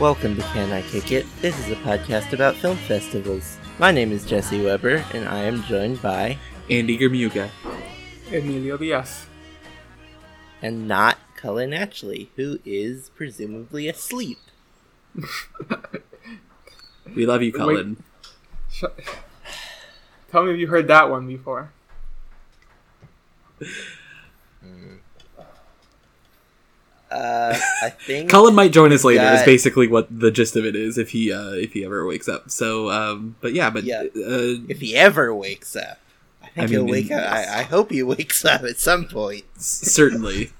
Welcome to Can I Kick It? This is a podcast about film festivals. My name is Jesse Weber, and I am joined by, Andy Germuga. Emilio Diaz. and not Cullen Ashley, who is presumably asleep. We love you, Cullen. Sh- Tell me if you heard that one before. Hmm. Uh, I think. Cullen might join us later. Is basically what the gist of it is. If he uh, if he ever wakes up. So, um, but yeah, but Yeah. Uh, if he ever wakes up. I think I he'll wake up. I, I hope he wakes up at some point. certainly.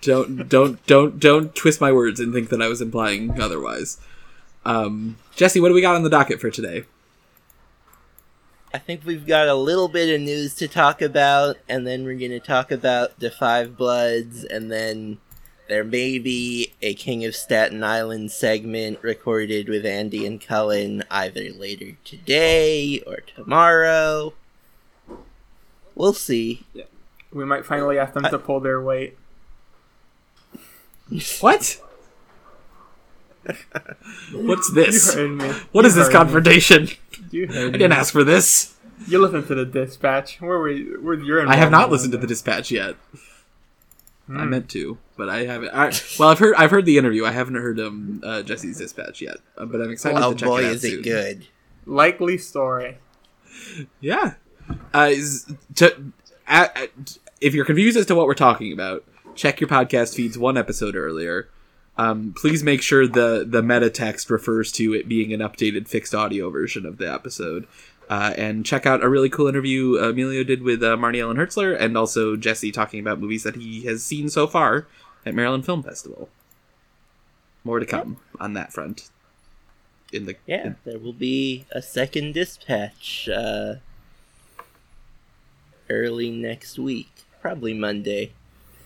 don't don't don't don't twist my words and think that I was implying otherwise. Um, Jesse, what do we got on the docket for today? I think we've got a little bit of news to talk about, and then we're going to talk about the Five Bloods, and then there may be a King of Staten Island segment recorded with Andy and Cullen either later today or tomorrow. We'll see. We might finally ask them to pull their weight. What? What's this? heard me. What You is this confrontation? I didn't ask for this. You listened to the dispatch. Where were you? Where you're I have not listened to the dispatch yet. I Hmm. meant to, but I haven't. I, well, I've heard I've heard the interview. I haven't heard um uh, Jesse's dispatch yet, uh, but I'm excited Oh to check boy, it out Oh boy, is soon. it good. Likely story. Yeah. Uh, is, to, at, at- if you're confused as to what we're talking about, check your podcast feeds one episode earlier. Um, please make sure the the meta text refers to it being an updated fixed audio version of the episode. Uh, and check out a really cool interview Emilio did with uh, Marnie Ellen Hertzler and also Jesse talking about movies that he has seen so far at Maryland Film Festival. More to come on that front. In the Yeah, there will be a second dispatch uh, early next week. Probably Monday.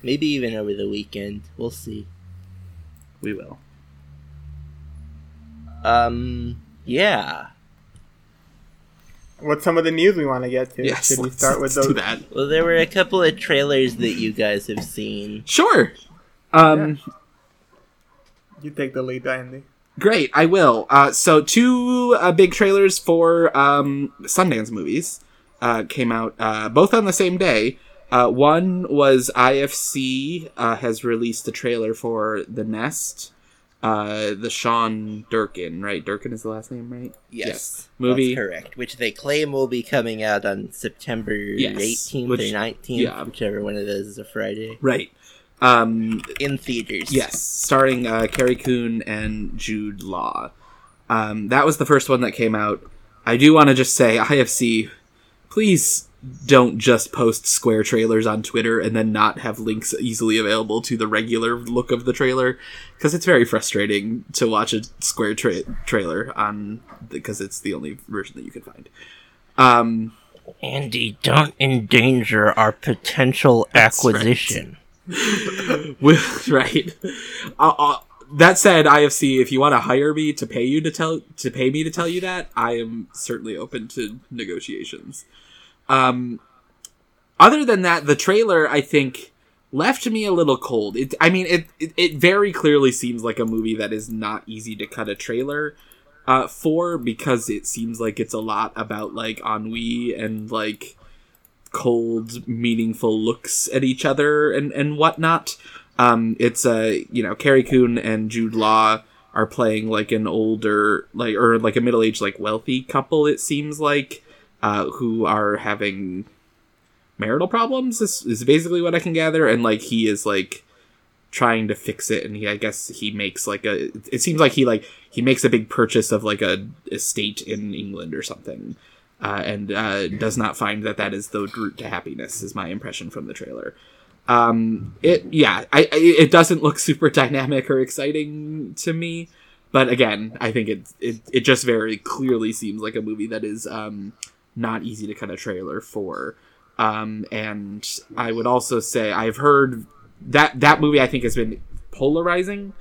Maybe even over the weekend. We'll see. we will. Um, yeah. What's some of the news we want to get to? Yes, Should we let's- start with those? do that. Well, there were a couple of trailers that you guys have seen. Sure. Um, You take the lead, Andy. Great, I will. Uh, so two uh, big trailers for um, Sundance movies uh, came out uh, both on the same day. Uh, one was IFC uh, has released a trailer for The Nest, uh, the Sean Durkin, right? Durkin is the last name, right? Yes, movie. That's correct. Which they claim will be coming out on September Yes, 18th which- or 19th, yeah. whichever one of those is a Friday. Right. Um, In theaters. Yes, starring uh, Carrie Coon and Jude Law. Um, that was the first one that came out. I do want to just say, IFC, please don't just post square trailers on Twitter and then not have links easily available to the regular look of the trailer, because it's very frustrating to watch a square tra- trailer on because it's the only version that you can find. Um, Andy, don't endanger our potential That's right. acquisition. With, right. Uh, uh, that said, IFC, if you want to hire me to pay you to tell to pay me to tell you that, I am certainly open to negotiations. Um, other than that, the trailer I think left me a little cold. It, I mean, it, it it very clearly seems like a movie that is not easy to cut a trailer uh, for because it seems like it's a lot about like ennui and like cold, meaningful looks at each other and and whatnot. Um, it's uh, you know, Carrie Coon and Jude Law are playing like an older, like or like a middle aged, like wealthy couple. It seems like uh, who are having marital problems. Is is basically what I can gather, and like he is like trying to fix it. And he i guess he makes like a it seems like he like he makes a big purchase of like a estate in england or something. Uh, and uh, does not find that that is the route to happiness is my impression from the trailer. Um it yeah I, I it doesn't look super dynamic or exciting to me. But again i think it it, it just very clearly seems like a movie that is um not easy to cut a trailer for um and i would also say i've heard that that movie i think has been polarizing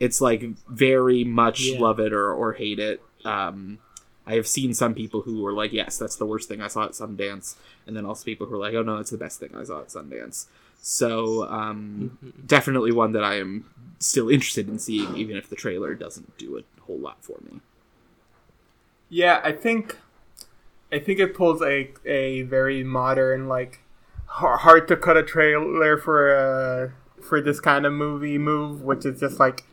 it's like very much Yeah. love it or, or hate it um I have seen some people who were like, "Yes, that's the worst thing I saw at Sundance," and then also people who are like, "Oh no, it's the best thing I saw at Sundance." So um, definitely one that I am still interested in seeing, even if the trailer doesn't do a whole lot for me. Yeah, I think I think it pulls a a very modern like hard to cut a trailer for a for this kind of movie move, which is just like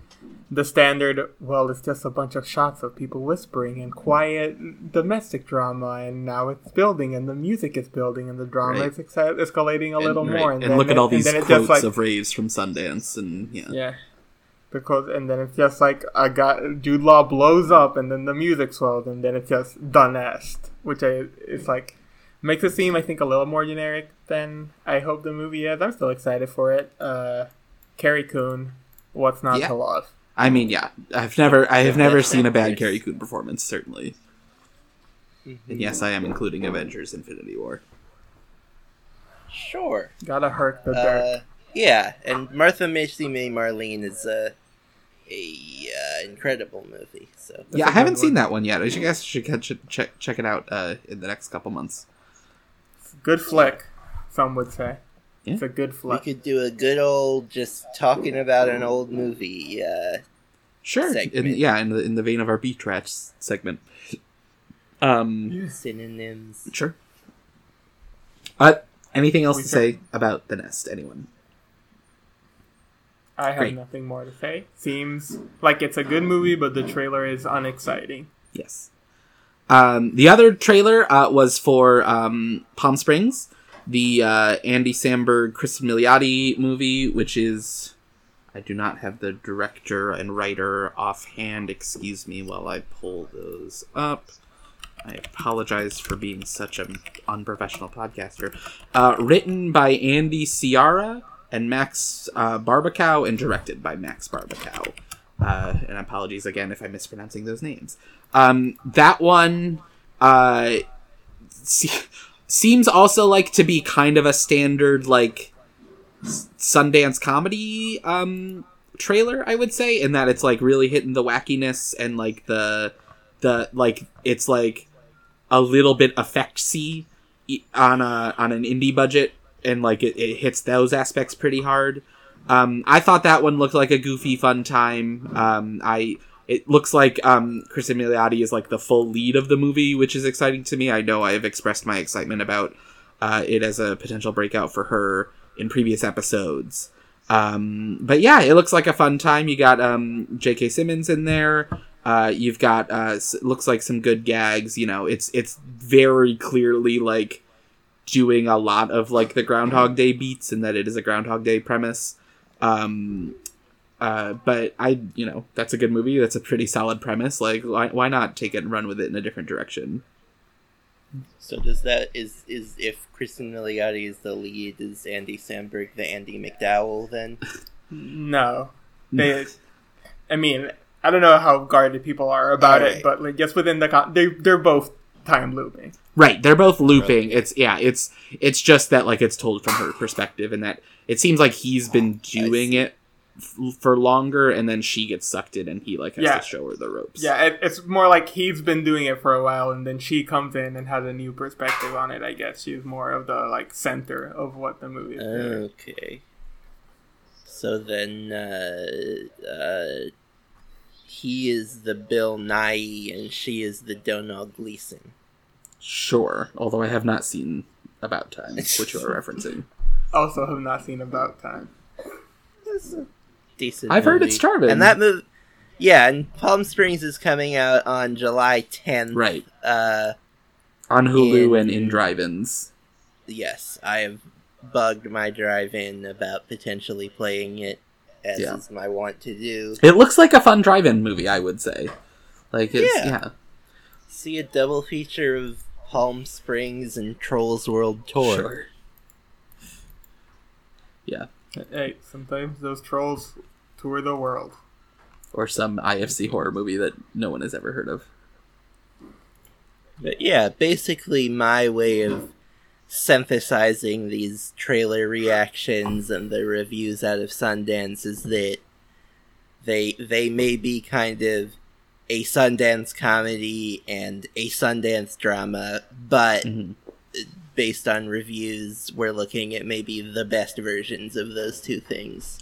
the standard. Well, it's just a bunch of shots of people whispering and quiet domestic drama, and now it's building, and the music is building, and the drama Right. is escalating a little and, more. And, and look at all these quotes like, of raves from Sundance, and yeah, yeah. Because and then it's just like I got Jude Law blows up and then the music swells and then it's just done est, which I it's like makes it seem I think a little more generic than I hope the movie is. I'm still excited for it. Uh, Carrie Coon, what's not Yeah. to love? I mean, yeah, I've never, I have never seen a bad nice. Carrie Coon performance, certainly. And yes, I am including Avengers: Infinity War. Sure. Gotta hurt the dirt. Uh, yeah, and Martha Marcy May Marlene is a a uh, incredible movie. So yeah, I haven't good seen that one yet. I should guess should catch it, check check it out uh, in the next couple months. Good flick, some would say. Yeah. It's a good flick. we could do a good old just talking about an old movie. Uh, Sure, in, yeah, in the in the vein of our beach rats segment. Um, synonyms. sure. Uh, anything else We to sure- say about the nest? Anyone? I have Great. nothing more to say. Seems like it's a good movie, but the trailer is unexciting. Yes. Um, the other trailer uh, was for um, Palm Springs, the uh, Andy Samberg, Chris Milioti movie, which is. I do not have the director and writer offhand. Excuse me while I pull those up. I apologize for being such an unprofessional podcaster. Uh, written by Andy Siara and Max uh, Barbakow and directed by Max Barbakow. Uh, and apologies again if I'm mispronouncing those names. Um, that one uh, se- seems also like to be kind of a standard like Sundance comedy um, trailer, I would say, in that it's like really hitting the wackiness and like the the like it's like a little bit effectsy on a on an indie budget, and like it, it hits those aspects pretty hard. Um, I thought that one looked like a goofy, fun time. Um, I it looks like um, Cristin Milioti is like the full lead of the movie, which is exciting to me. I know I have expressed my excitement about uh, it as a potential breakout for her in previous episodes. Um, but yeah, it looks like a fun time. You got um, J.K. Simmons in there. Uh, you've got uh, looks like some good gags. You know, it's it's very clearly like doing a lot of like the Groundhog Day beats, and that it is a Groundhog Day premise. Um, uh, but I, you know, that's a good movie. That's a pretty solid premise. Like, why, why not take it and run with it in a different direction? So does that is is if Cristin Milioti is the lead, is Andy Samberg the Andie MacDowell then? No, they. I mean, I don't know how guarded people are about Alright. it, but like just within the con- they they're both time looping. Right, they're both looping. It's yeah, it's it's just that like it's told from her perspective, and that it seems like he's been doing it f- for longer, and then she gets sucked in, and he like has Yeah. to show her the ropes. Yeah, it, it's more like he's been doing it for a while, and then she comes in and has a new perspective on it. I guess she's more of the like center of what the movie is. Okay. So then, uh, uh, he is the Bill Nighy and she is the Domhnall Gleeson. Sure. Although I have not seen About Time, which you are referencing. Also, have not seen About Time. It's a decent. I've heard it's charming. And that movie, yeah, and Palm Springs is coming out on July 10th. Right Uh, on Hulu and In- in drive-ins. yes, I have bugged my drive-in about potentially playing it, as Yeah. is my want to do. It looks like a fun drive-in movie, I would say. Like it's Yeah. yeah, See a double feature of Palm Springs and Trolls World Tour. sure. Yeah, Hey, sometimes those trolls tour the world. or some IFC horror movie that no one has ever heard of. But yeah, basically my way of synthesizing these trailer reactions and the reviews out of Sundance is that they they may be kind of a Sundance comedy and a Sundance drama, but Mhm. based on reviews, we're looking at maybe the best versions of those two things.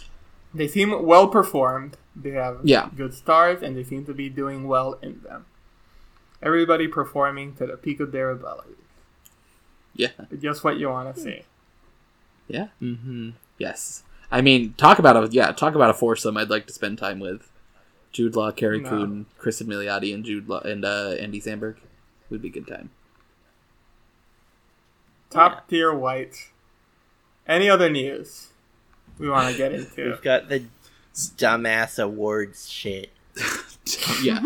They seem well performed. They have Yeah. good stars, and they seem to be doing well in them. Everybody performing to the peak of their abilities. Yeah. Just what you want to see. Yeah. Mm-hmm. Yes. I mean, talk about a yeah, talk about a foursome I'd like to spend time with. Jude Law, Carrie No. Coon, Chris Milioti, and Jude Law, and uh, Andy Samberg would be a good time. Top tier white. Any other news we want to get into? We've got the dumbass awards shit. yeah.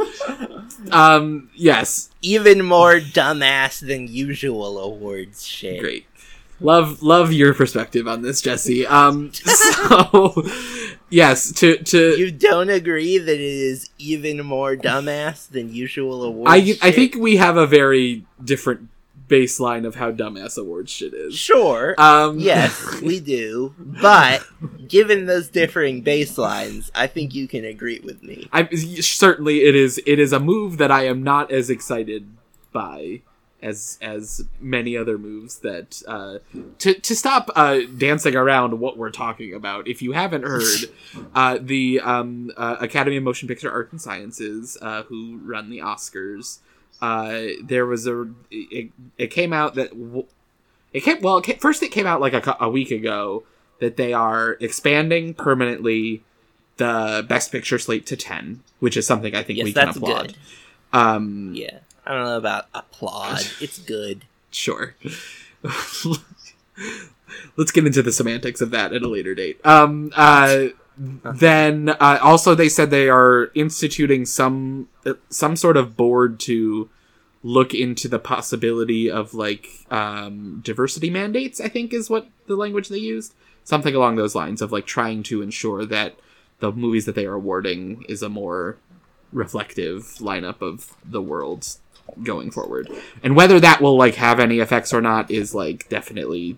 um. Yes. Even more dumbass than usual awards shit. Great. Love love your perspective on this, Jesse. Um. So yes. To to You don't agree that it is even more dumbass than usual awards I I think we have a very different baseline of how dumbass awards shit is. Sure. Um. yes, we do. But given those differing baselines, I think you can agree with me. I certainly it is it is a move that I am not as excited by as as many other moves that uh, to to stop uh, dancing around what we're talking about. If you haven't heard, uh, the um, uh, Academy of Motion Picture Arts and Sciences, uh, who run the Oscars, uh, there was a it, it came out that w- it came well it came, first it came out like a, a week ago that they are expanding permanently the best picture slate to 10 which is something i think Yes, we can that's applaud good. um Yeah. I don't know about applaud. It's good. sure let's get into the semantics of that at a later date um uh then uh, also they said they are instituting some uh, some sort of board to look into the possibility of like um, diversity mandates i think is what the language they used something along those lines of like trying to ensure that the movies that they are awarding is a more reflective lineup of the world going forward and whether that will like have any effects or not is like definitely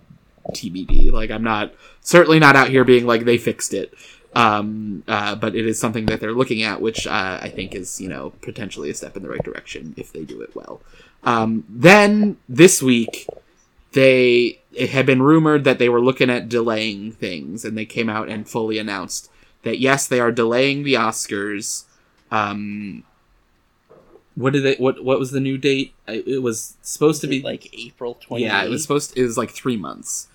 tbd like i'm not certainly not out here being like they fixed it um, uh, but it is something that they're looking at, which uh, I think is you know potentially a step in the right direction if they do it well. Um, then this week, they it had been rumored that they were looking at delaying things, and they came out and fully announced that yes, they are delaying the Oscars. Um, what did it? What what was the new date? It was supposed to be like April 28th. yeah, it was supposed. To, it was like three months,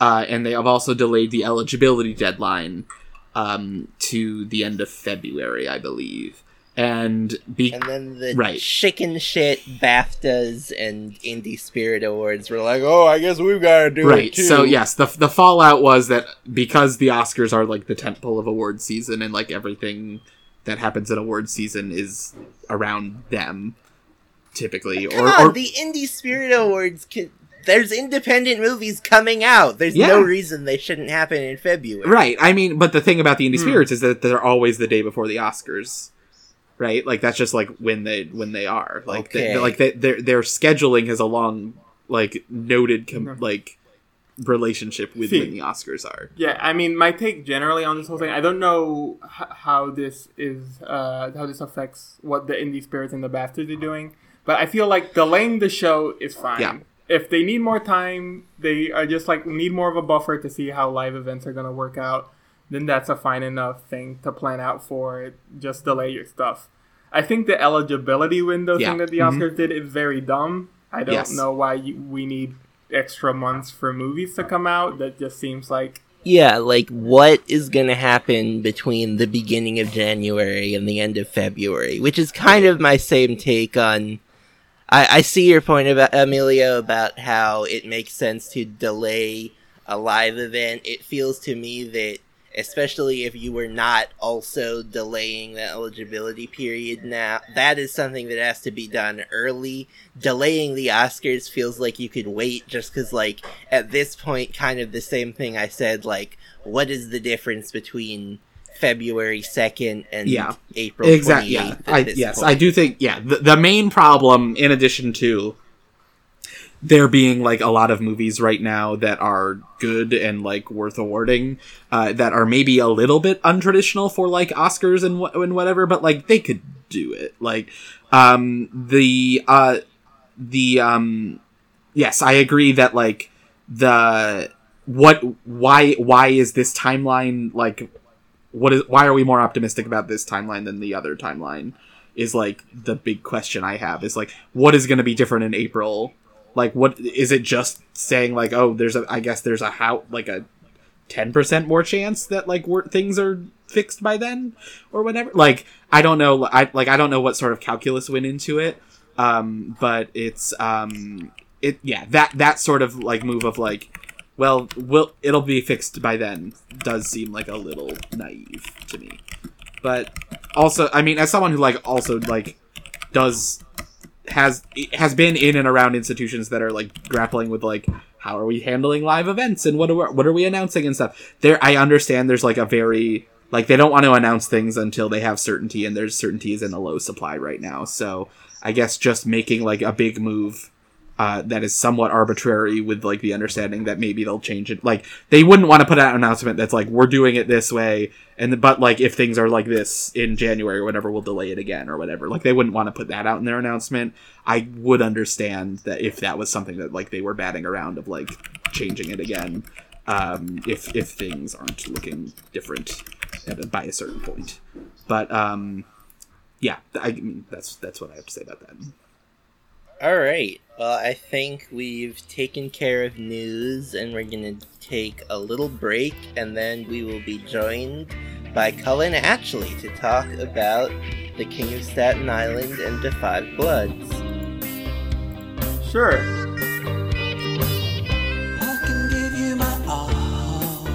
uh, and they have also delayed the eligibility deadline um, to the end of February, I believe. And be And then the Right. chicken shit BAFTAs and Indie Spirit Awards were like, oh, I guess we've got to do it right, too. so yes, the the fallout was that because the Oscars are like the tentpole of award season, and like everything that happens in award season is around them, typically, or, the Indie Spirit Awards can. There's independent movies coming out. There's Yeah. no reason they shouldn't happen in February. Right. I mean, but the thing about the Indie Hmm. Spirits is that they're always the day before the Oscars. Right? Like that's just like when they when they are. Like they, like they, their their scheduling has a long like noted com- Mhm. like relationship with See. when the Oscars are. Yeah, I mean, my take generally on this whole thing, I don't know h- how this is, uh, how this affects what the indie spirits and the BAFTAs are doing, but I feel like delaying the show is fine. Yeah. If they need more time, they are just like need more of a buffer to see how live events are gonna work out. Then that's a fine enough thing to plan out for. Just delay your stuff. I think the eligibility window Yeah. thing that the Mhm. Oscars did is very dumb. I don't Yes. know why you, we need extra months for movies to come out. That just seems like Yeah, like what is going to happen between the beginning of January and the end of February, which is kind of my same take on. I, I see your point about Emilio about how it makes sense to delay a live event. It feels to me that, especially if you were not also delaying the eligibility period now, that is something that has to be done early. Delaying the Oscars feels like you could wait just because, like, at this point, kind of the same thing I said, like, what is the difference between February 2nd and Yeah. April 28th? Exactly. Yeah. at I, yes, point? I do think. Yeah, the, the main problem, in addition to there being like a lot of movies right now that are good and like worth awarding uh, that are maybe a little bit untraditional for like oscars and, wh- and whatever but like they could do it. Like um the uh the um yes i agree that like the what why why is this timeline like what is why are we more optimistic about this timeline than the other timeline is like the big question i have is like what is going to be different in april like what is it just saying like oh there's a i guess there's a how like a 10% more chance that like things are fixed by then or whatever? Like i don't know i like i don't know what sort of calculus went into it um but it's um it yeah that that sort of like move of like well will it'll be fixed by then does seem like a little naive to me. But also i mean as someone who like also like does has has been in and around institutions that are like grappling with like how are we handling live events and what are we, what are we announcing and stuff. There, I understand there's like a very like they don't want to announce things until they have certainty, and there's certainty is in a low supply right now. So I guess just making like a big move uh, that is somewhat arbitrary with like the understanding that maybe they'll change it. Like they wouldn't want to put out an announcement that's like we're doing it this way, and but like if things are like this in January or whatever, we'll delay it again or whatever. Like they wouldn't want to put that out in their announcement. I would understand that if that was something that like they were batting around of like changing it again, um, if if things aren't looking different by a certain point. But um, yeah, I mean that's that's what I have to say about that. All right. Well, I think we've taken care of news, and we're gonna take a little break, and then we will be joined by Cullen Atchley to talk about the King of Staten Island and the Five Bloods. Sure. I can give you my all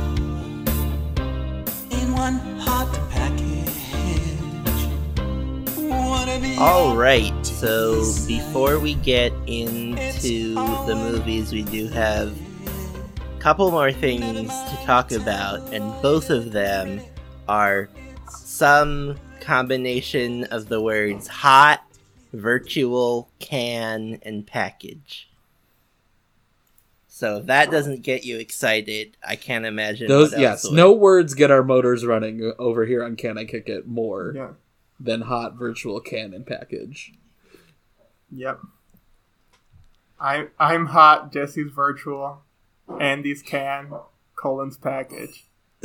in one hot package. Whatever you All right. So before we get into the movies, we do have a couple more things to talk about, and both of them are some combination of the words hot, virtual, Cannes, and package. So if that doesn't get you excited, I can't imagine. Those what else yes, would. no words get our motors running over here on Can I Kick It more Yeah. Than hot virtual Cannes package. Yep. I'm I'm hot. Jesse's virtual. Andy's can. Cullen's package.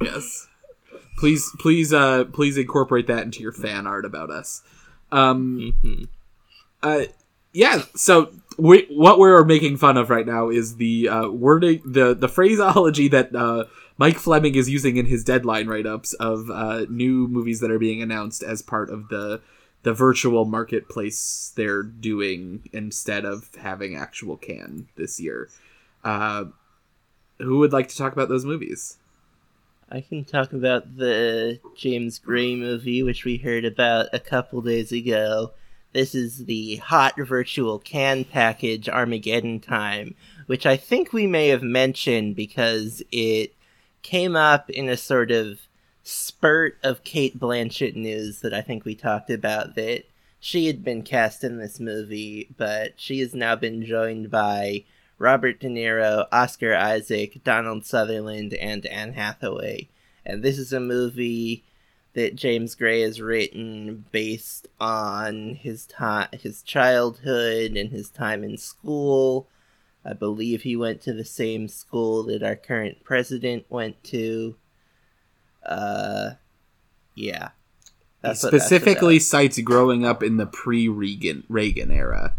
yes. Please, please, uh, please incorporate that into your fan art about us. Um, Mhm. uh, yeah. So we, what we're making fun of right now is the uh, wording, the the phraseology that uh, Mike Fleming is using in his deadline write ups of uh, new movies that are being announced as part of the the virtual marketplace they're doing instead of having actual Cannes this year. Uh, who would like to talk about those movies? I can talk about the James Gray movie, which we heard about a couple days ago. This is the hot virtual Cannes package Armageddon Time, which I think we may have mentioned because it came up in a sort of spurt of Cate Blanchett news that I think we talked about that she had been cast in this movie, but she has now been joined by Robert De Niro, Oscar Isaac, Donald Sutherland, and Anne Hathaway. And this is a movie that James Gray has written based on his time, his childhood, and his time in school. I believe he went to the same school that our current president went to. Uh, yeah. He That's what specifically about. cites growing up in the pre-Reagan Reagan era,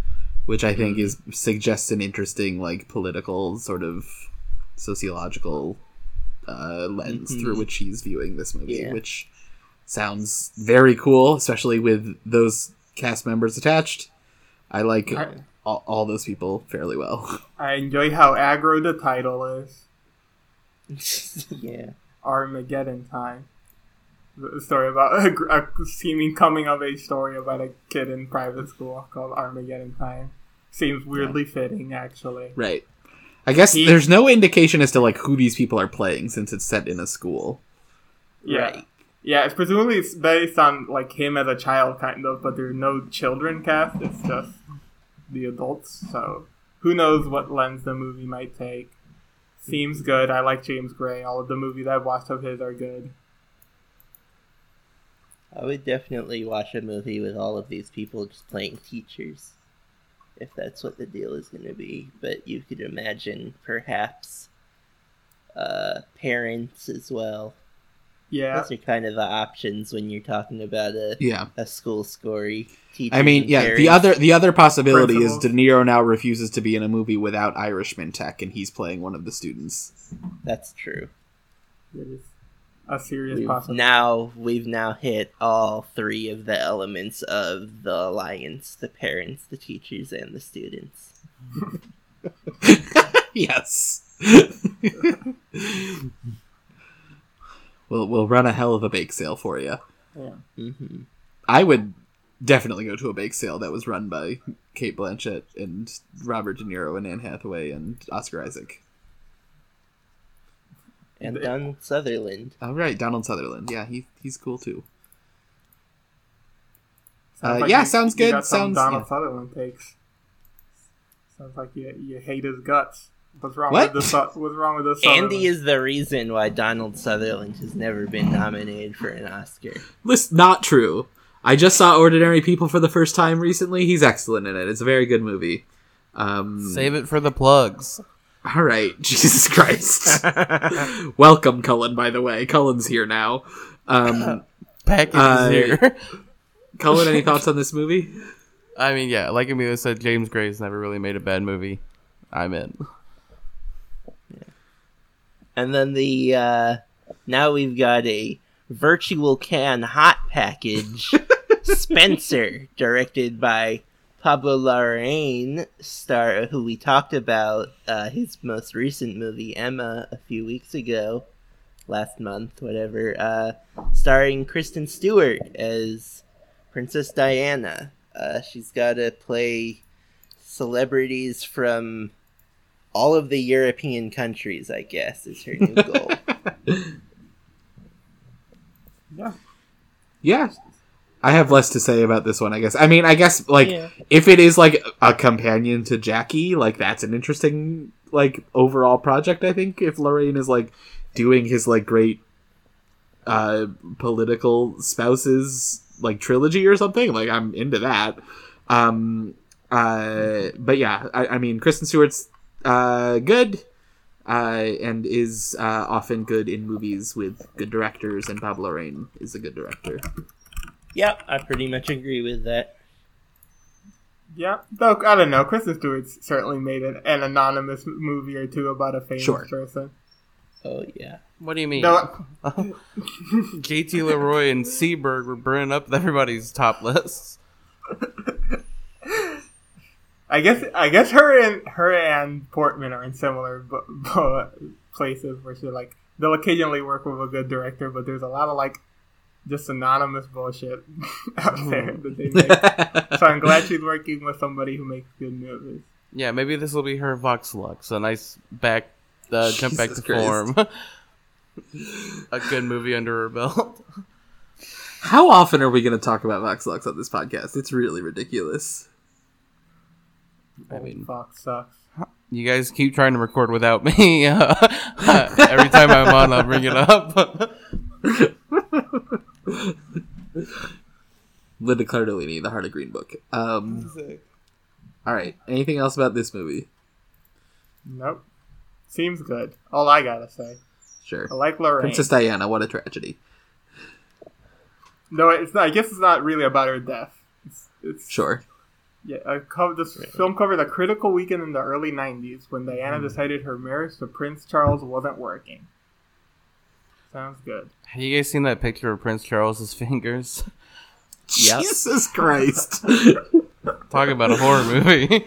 which I think is suggests an interesting like political sort of sociological uh, lens Mhm. through which he's viewing this movie, Yeah. which sounds very cool, especially with those cast members attached. I like I, all, all those people fairly well. I enjoy how aggro the title is. yeah. Armageddon time. The story about a, a seeming coming of age story about a kid in private school called Armageddon time. Seems weirdly fitting, actually. right. I guess He- there's no indication as to like who these people are playing since it's set in a school. Yeah. Right. Yeah, it's presumably it's based on like him as a child, kind of, but there's no children cast. It's just the adults. So who knows what lens the movie might take? Seems good. I like James Gray. All of the movies I've watched of his are good. I would definitely watch a movie with all of these people just playing teachers, if that's what the deal is going to be. But you could imagine perhaps uh, parents as well. Yeah, Those are kind of the options when you're talking about a Yeah. a school story. I mean, yeah. The other the other possibility is De Niro now refuses to be in a movie without Irishman tech, and he's playing one of the students. that's true. it is a serious We've possibility. now we've now hit all three of the elements of the alliance: the parents, the teachers, and the students. yes. we'll we'll run a hell of a bake sale for you. Yeah. hmm I would definitely go to a bake sale that was run by Cate Blanchett and Robert De Niro and Anne Hathaway and Oscar Isaac. And Donald Sutherland. All right, Donald Sutherland. Yeah, he he's cool too. Sounds Uh, yeah, sounds you good. got some Sounds- Donald yeah. Sutherland takes. Sounds like you you hate his guts. What's wrong What? with the What's wrong with the Andy is the reason why Donald Sutherland has never been nominated for an Oscar. Listen, not true. I just saw Ordinary People for the first time recently. He's excellent in it. It's a very good movie. Um, Save it for the plugs. all right, Jesus Christ. Welcome, Cullen. By the way, Cullen's here now. Um, Package Uh, is here. Cullen, any thoughts on this movie? I mean, yeah, like Emilio said, James Gray's never really made a bad movie. I'm in. And then the uh now we've got a virtual Cannes hot package Spencer directed by Pablo Larraín star who we talked about uh his most recent movie Emma a few weeks ago last month whatever uh starring Kristen Stewart as Princess Diana. Uh she's got to play celebrities from all of the European countries, I guess, is her new goal. Yeah. Yeah. I have less to say about this one, I guess. I mean, I guess like Yeah. if it is like a companion to Jackie, like that's an interesting like overall project, I think. If Larraín is like doing his like great uh political spouses like trilogy or something, like I'm into that. Um uh but yeah, I, I mean Kristen Stewart's uh good. Uh, and is uh, often good in movies with good directors, and Pablo Larraín is a good director. Yeah, I pretty much agree with that. Yeah, though I don't know. Kristen Stewart's certainly made an, an anonymous movie or two about a famous Sure. person. Oh yeah. What do you mean? No, JT Leroy and Seberg were burning up everybody's top lists. I guess I guess her and her and Portman are in similar bu- bu- places where she like they'll occasionally work with a good director, but there's a lot of like just anonymous bullshit out there that they make. so I'm glad she's working with somebody who makes good movies. Yeah, maybe this will be her Vox Lux, a nice back uh, jump back to Christ. form. a good movie under her belt. How often are we going to talk about Vox Lux on this podcast? It's really ridiculous. I mean, Fox sucks. you guys keep trying to record without me. Uh, every time I'm on, I'll bring it up. Linda Cardellini, The Heart of Green Book. Um, all right. Anything else about this movie? Nope. Seems good. All I gotta say. Sure. I like Larraín. Princess Diana, what a tragedy. No, it's not. I guess it's not really about her death. It's, it's Sure. Yeah, I covered, this film covered a critical weekend in the early '90s when Diana mm. decided her marriage to Prince Charles wasn't working. Sounds good. Have you guys seen that picture of Prince Charles's fingers? Yep. Jesus Christ. Talk about a horror movie.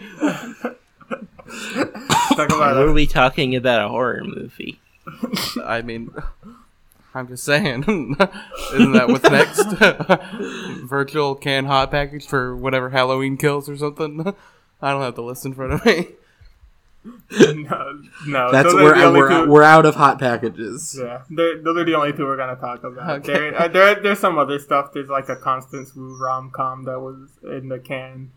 Talk about Were a, we talking about a horror movie? I mean, I'm just saying. Isn't that what's next? Virtual Cannes hot package for whatever Halloween kills or something. I don't have the list in front of me. no, no. That's those are we're the we're, two- we're out of hot packages. Yeah, those are the only two we're gonna talk about. Okay. There, uh, there, there's some other stuff. There's like a Constance Wu rom com that was in the Cannes,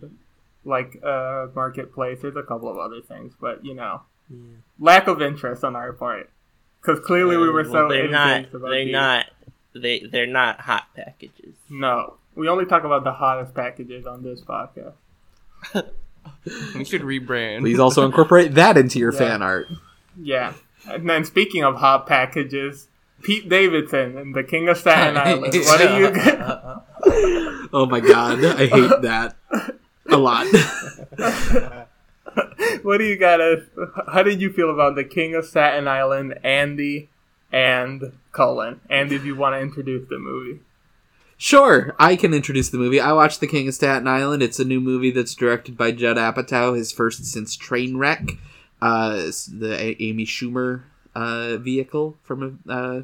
like uh, Marketplace. There's a couple of other things, but you know, lack of interest on our part, because clearly we um, were Well, so they're not. They're these. not. They they're not hot packages. No, we only talk about the hottest packages on this podcast. We should rebrand. Please also incorporate that into your Yeah. fan art. Yeah, and then speaking of hot packages. Pete Davidson and the King of Staten Island. What are you? Oh my god, I hate that a lot. what do you gotta? How did you feel about the King of Staten Island, Andy, and Cullen? Andy, do you want to introduce the movie? Sure, I can introduce the movie. I watched The King of Staten Island. It's a new movie that's directed by Judd Apatow, his first since Trainwreck, uh, the A- Amy Schumer uh, vehicle from uh,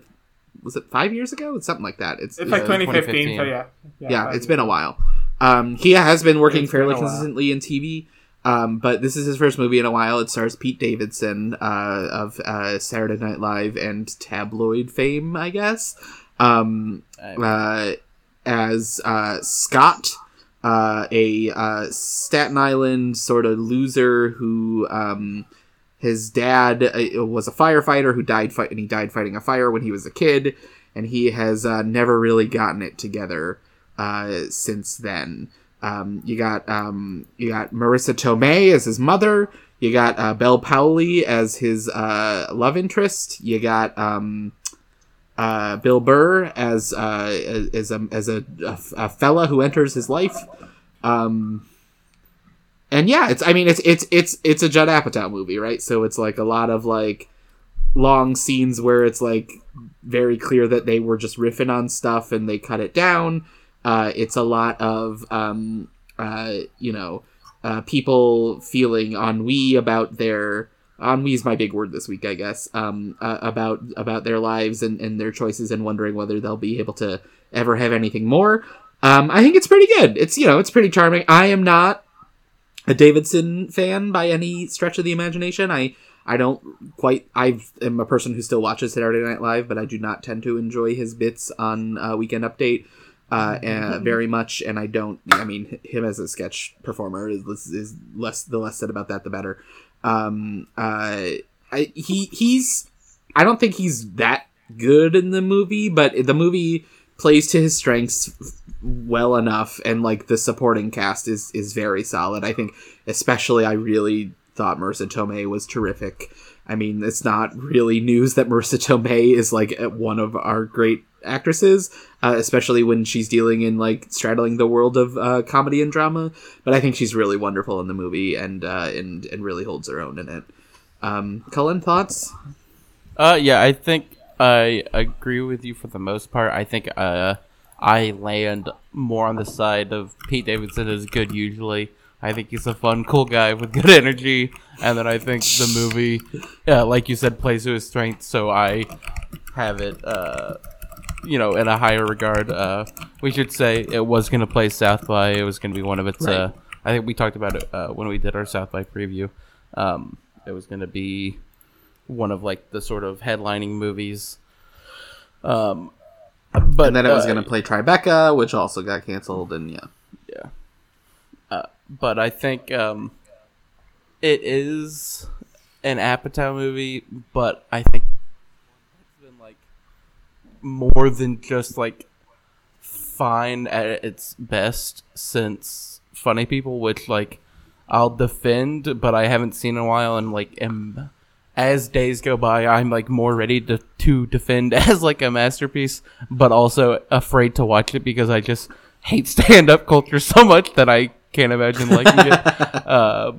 was it five years ago? It's something like that. It's It's like uh, 2015, so 2015. yeah. yeah, five it's been a while. Um, he has been working It's been fairly consistently in TV, um, but this is his first movie in a while. It stars Pete Davidson uh, of uh, Saturday Night Live and tabloid fame, I guess, um, uh, as uh, Scott, uh, a uh, Staten Island sort of loser who. Um, his dad uh, was a firefighter who died fight and he died fighting a fire when he was a kid and he has uh, never really gotten it together uh, since then um, you got um, you got Marisa Tomei as his mother you got uh, Bel Powley as his uh, love interest you got um, uh, Bill Burr as uh, as a as a, a, a fella who enters his life um, and yeah, it's I mean it's it's it's it's a Judd Apatow movie, right? So it's like a lot of like long scenes where it's like very clear that they were just riffing on stuff and they cut it down. Uh, it's a lot of um, uh, you know uh, people feeling ennui about their ennui is my big word this week, I guess. Um, uh, about about their lives and, and their choices and wondering whether they'll be able to ever have anything more. Um, I think it's pretty good. It's you know it's pretty charming. I am not a Davidson fan by any stretch of the imagination. I I don't quite. I am a person who still watches Saturday Night Live, but I do not tend to enjoy his bits on uh, Weekend Update uh, uh, very much. And I don't. I mean, him as a sketch performer is, is less. The less said about that, the better. Um, uh, I, he he's. I don't think he's that good in the movie, but the movie plays to his strengths well enough and like the supporting cast is is very solid i think especially i really thought marisa tomei was terrific i mean it's not really news that marisa tomei is like one of our great actresses uh, especially when she's dealing in like straddling the world of uh, comedy and drama but i think she's really wonderful in the movie and uh, and and really holds her own in it um cullen thoughts Uh, yeah, I think I agree with you for the most part. I think uh, I land more on the side of Pete Davidson is good usually. I think he's a fun, cool guy with good energy, and then I think the movie, yeah, like you said, plays to his strengths. So I have it, uh, you know, in a higher regard. Uh, we should say it was going to play South by. It was going to be one of its. Uh, I think we talked about it uh, when we did our South by preview. Um, it was going to be one of like the sort of headlining movies. Um, but and then it was uh, going to play tribeca which also got canceled and yeah yeah. Uh, but I think um, it is an Apatow movie, but I think it's been like more than just like fine at its best since Funny People, which like I'll defend, but I haven't seen in a while, and like am as days go by, I'm like more ready to to defend as like a masterpiece, but also afraid to watch it because I just hate stand up culture so much that I can't imagine liking it. Uh,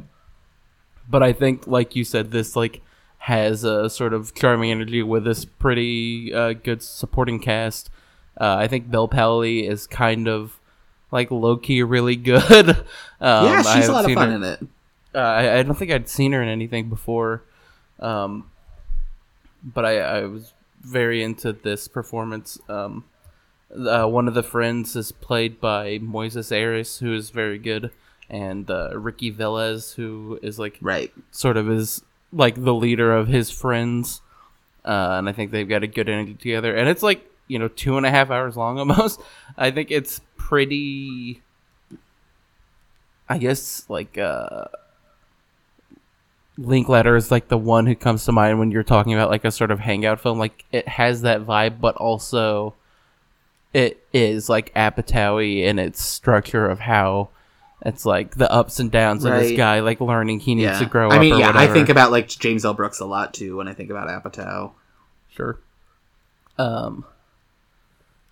but I think, like you said, this like has a sort of charming energy with this pretty uh, good supporting cast. Uh, I think Bel Powley is kind of like low key really good. um, yeah I she's a lot of fun her- in it uh, I, I don't think I'd seen her in anything before, um, but I, I was very into this performance. Um, uh, one of the friends is played by Moises Arias, who is very good, and uh, Ricky Velez, who is like right sort of his like the leader of his friends, uh, and I think they've got a good energy together. And it's like you know two and a half hours long almost. I think it's pretty. I guess like uh, Linklater is like the one who comes to mind when you're talking about like a sort of hangout film. Like it has that vibe, but also it is like Apatow in its structure of how it's like the ups and downs of this guy like learning he needs yeah. to grow I up. mean, or yeah, I think about like James L. Brooks a lot too when I think about Apatow. Sure. Um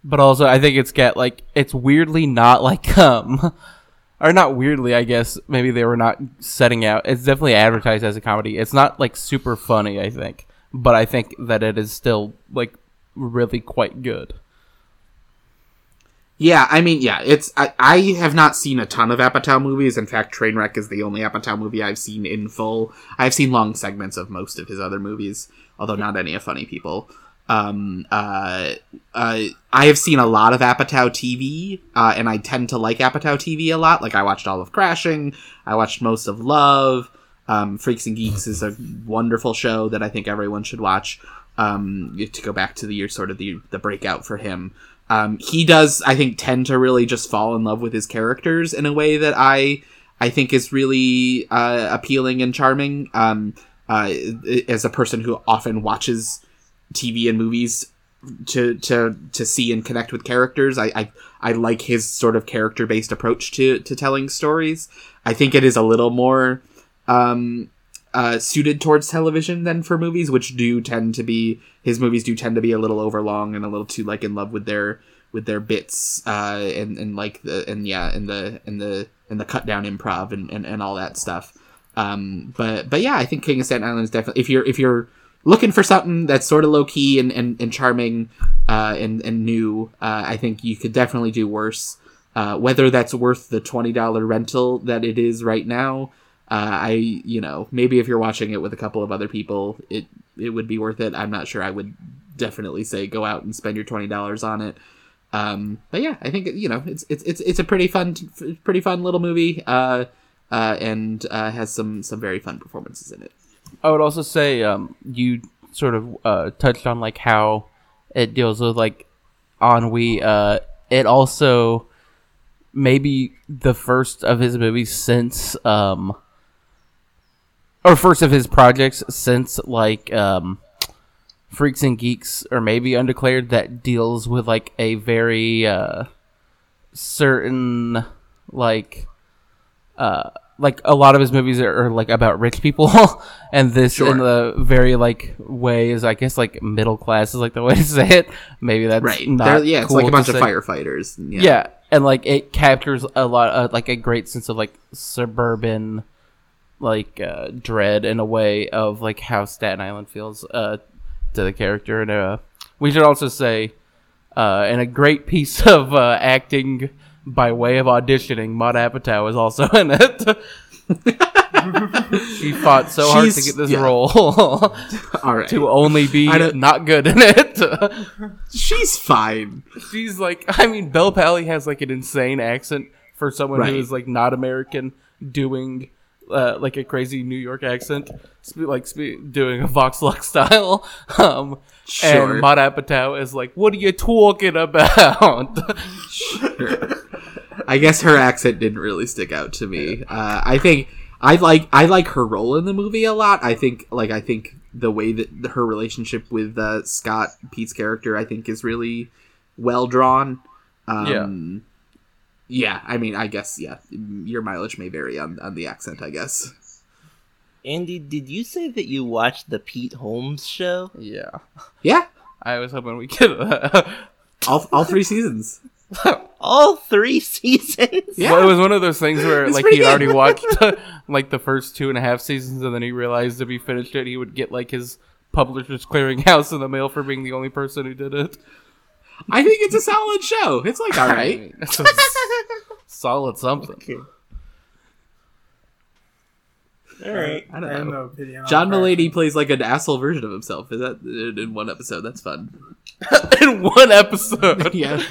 but also I think it's got like it's weirdly not like um or not weirdly, I guess maybe they were not setting out. It's definitely advertised as a comedy. It's not like super funny, I think, but I think that it is still like really quite good. Yeah, I mean, yeah, it's I, I have not seen a ton of Apatow movies. In fact, Trainwreck is the only Apatow movie I've seen in full. I've seen long segments of most of his other movies, although not any of Funny People. Um, uh, uh, I have seen a lot of Apatow TV, uh, and I tend to like Apatow TV a lot. Like I watched all of Crashing, I watched most of Love. Um, Freaks and Geeks is a wonderful show that I think everyone should watch. Um, to go back to the year, sort of the the breakout for him. Um, he does, I think, tend to really just fall in love with his characters in a way that I I think is really uh, appealing and charming. Um, uh, as a person who often watches TV and movies to to to see and connect with characters, I I, I like his sort of character based approach to to telling stories. I think it is a little more um, uh, suited towards television than for movies, which do tend to be his movies do tend to be a little overlong and a little too like in love with their with their bits uh, and and like the and yeah and the and the and the cut down improv and, and, and all that stuff. Um, but but yeah, I think King of Staten Island is definitely if you're if you're looking for something that's sort of low key and, and, and charming uh, and and new, uh, I think you could definitely do worse. Uh, whether that's worth the twenty dollar rental that it is right now, uh, I you know maybe if you're watching it with a couple of other people, it it would be worth it. I'm not sure. I would definitely say go out and spend your twenty dollars on it. Um, but yeah, I think you know it's it's it's it's a pretty fun pretty fun little movie. Uh, uh, and uh, has some some very fun performances in it. I would also say um, you sort of uh, touched on like how it deals with like ennui. Uh, it also maybe the first of his movies since um, or first of his projects since like um, Freaks and Geeks or maybe Undeclared that deals with like a very uh, certain like uh like a lot of his movies are, are like about rich people and this in the very like way is i guess like middle class is like the way to say it maybe that's Right. not There- yeah, it's like a bunch of firefighters. Yeah. yeah. and like it captures a lot of like a great sense of like suburban like uh dread in a way of like how staten island feels uh to the character and uh we should also say uh and a great piece of uh acting by way of auditioning Maud Apatow is also in it she fought so hard to get this yeah. role All right. to only be not good in it She's fine. she's like i mean bel powley has like an insane accent for someone Right. who is like not american doing uh, like a crazy new york accent like doing a vox lux style um Sure. and Maud Apatow is like what are you talking about I guess her accent didn't really stick out to me. Uh, I think I like I like her role in the movie a lot. I think like I think the way that her relationship with uh, Scott Pete's character I think is really well drawn. Um, yeah. I mean, I guess yeah. Your mileage may vary on on the accent. I guess. Andy, did you say that you watched the Pete Holmes show? yeah Yeah. i was hoping we could uh, All all three seasons. All three seasons? Yeah. Well, it was one of those things where It's like he'd already watched like the first two and a half seasons, and then he realized if he finished it, he would get like his publisher's clearinghouse in the mail for being the only person who did it. I think it's a solid show. It's like all right. It's a s- solid something. All right. I don't I know. no on John Crash. Mulaney plays like an asshole version of himself. Is that in in one episode? That's fun. in one episode. Yeah.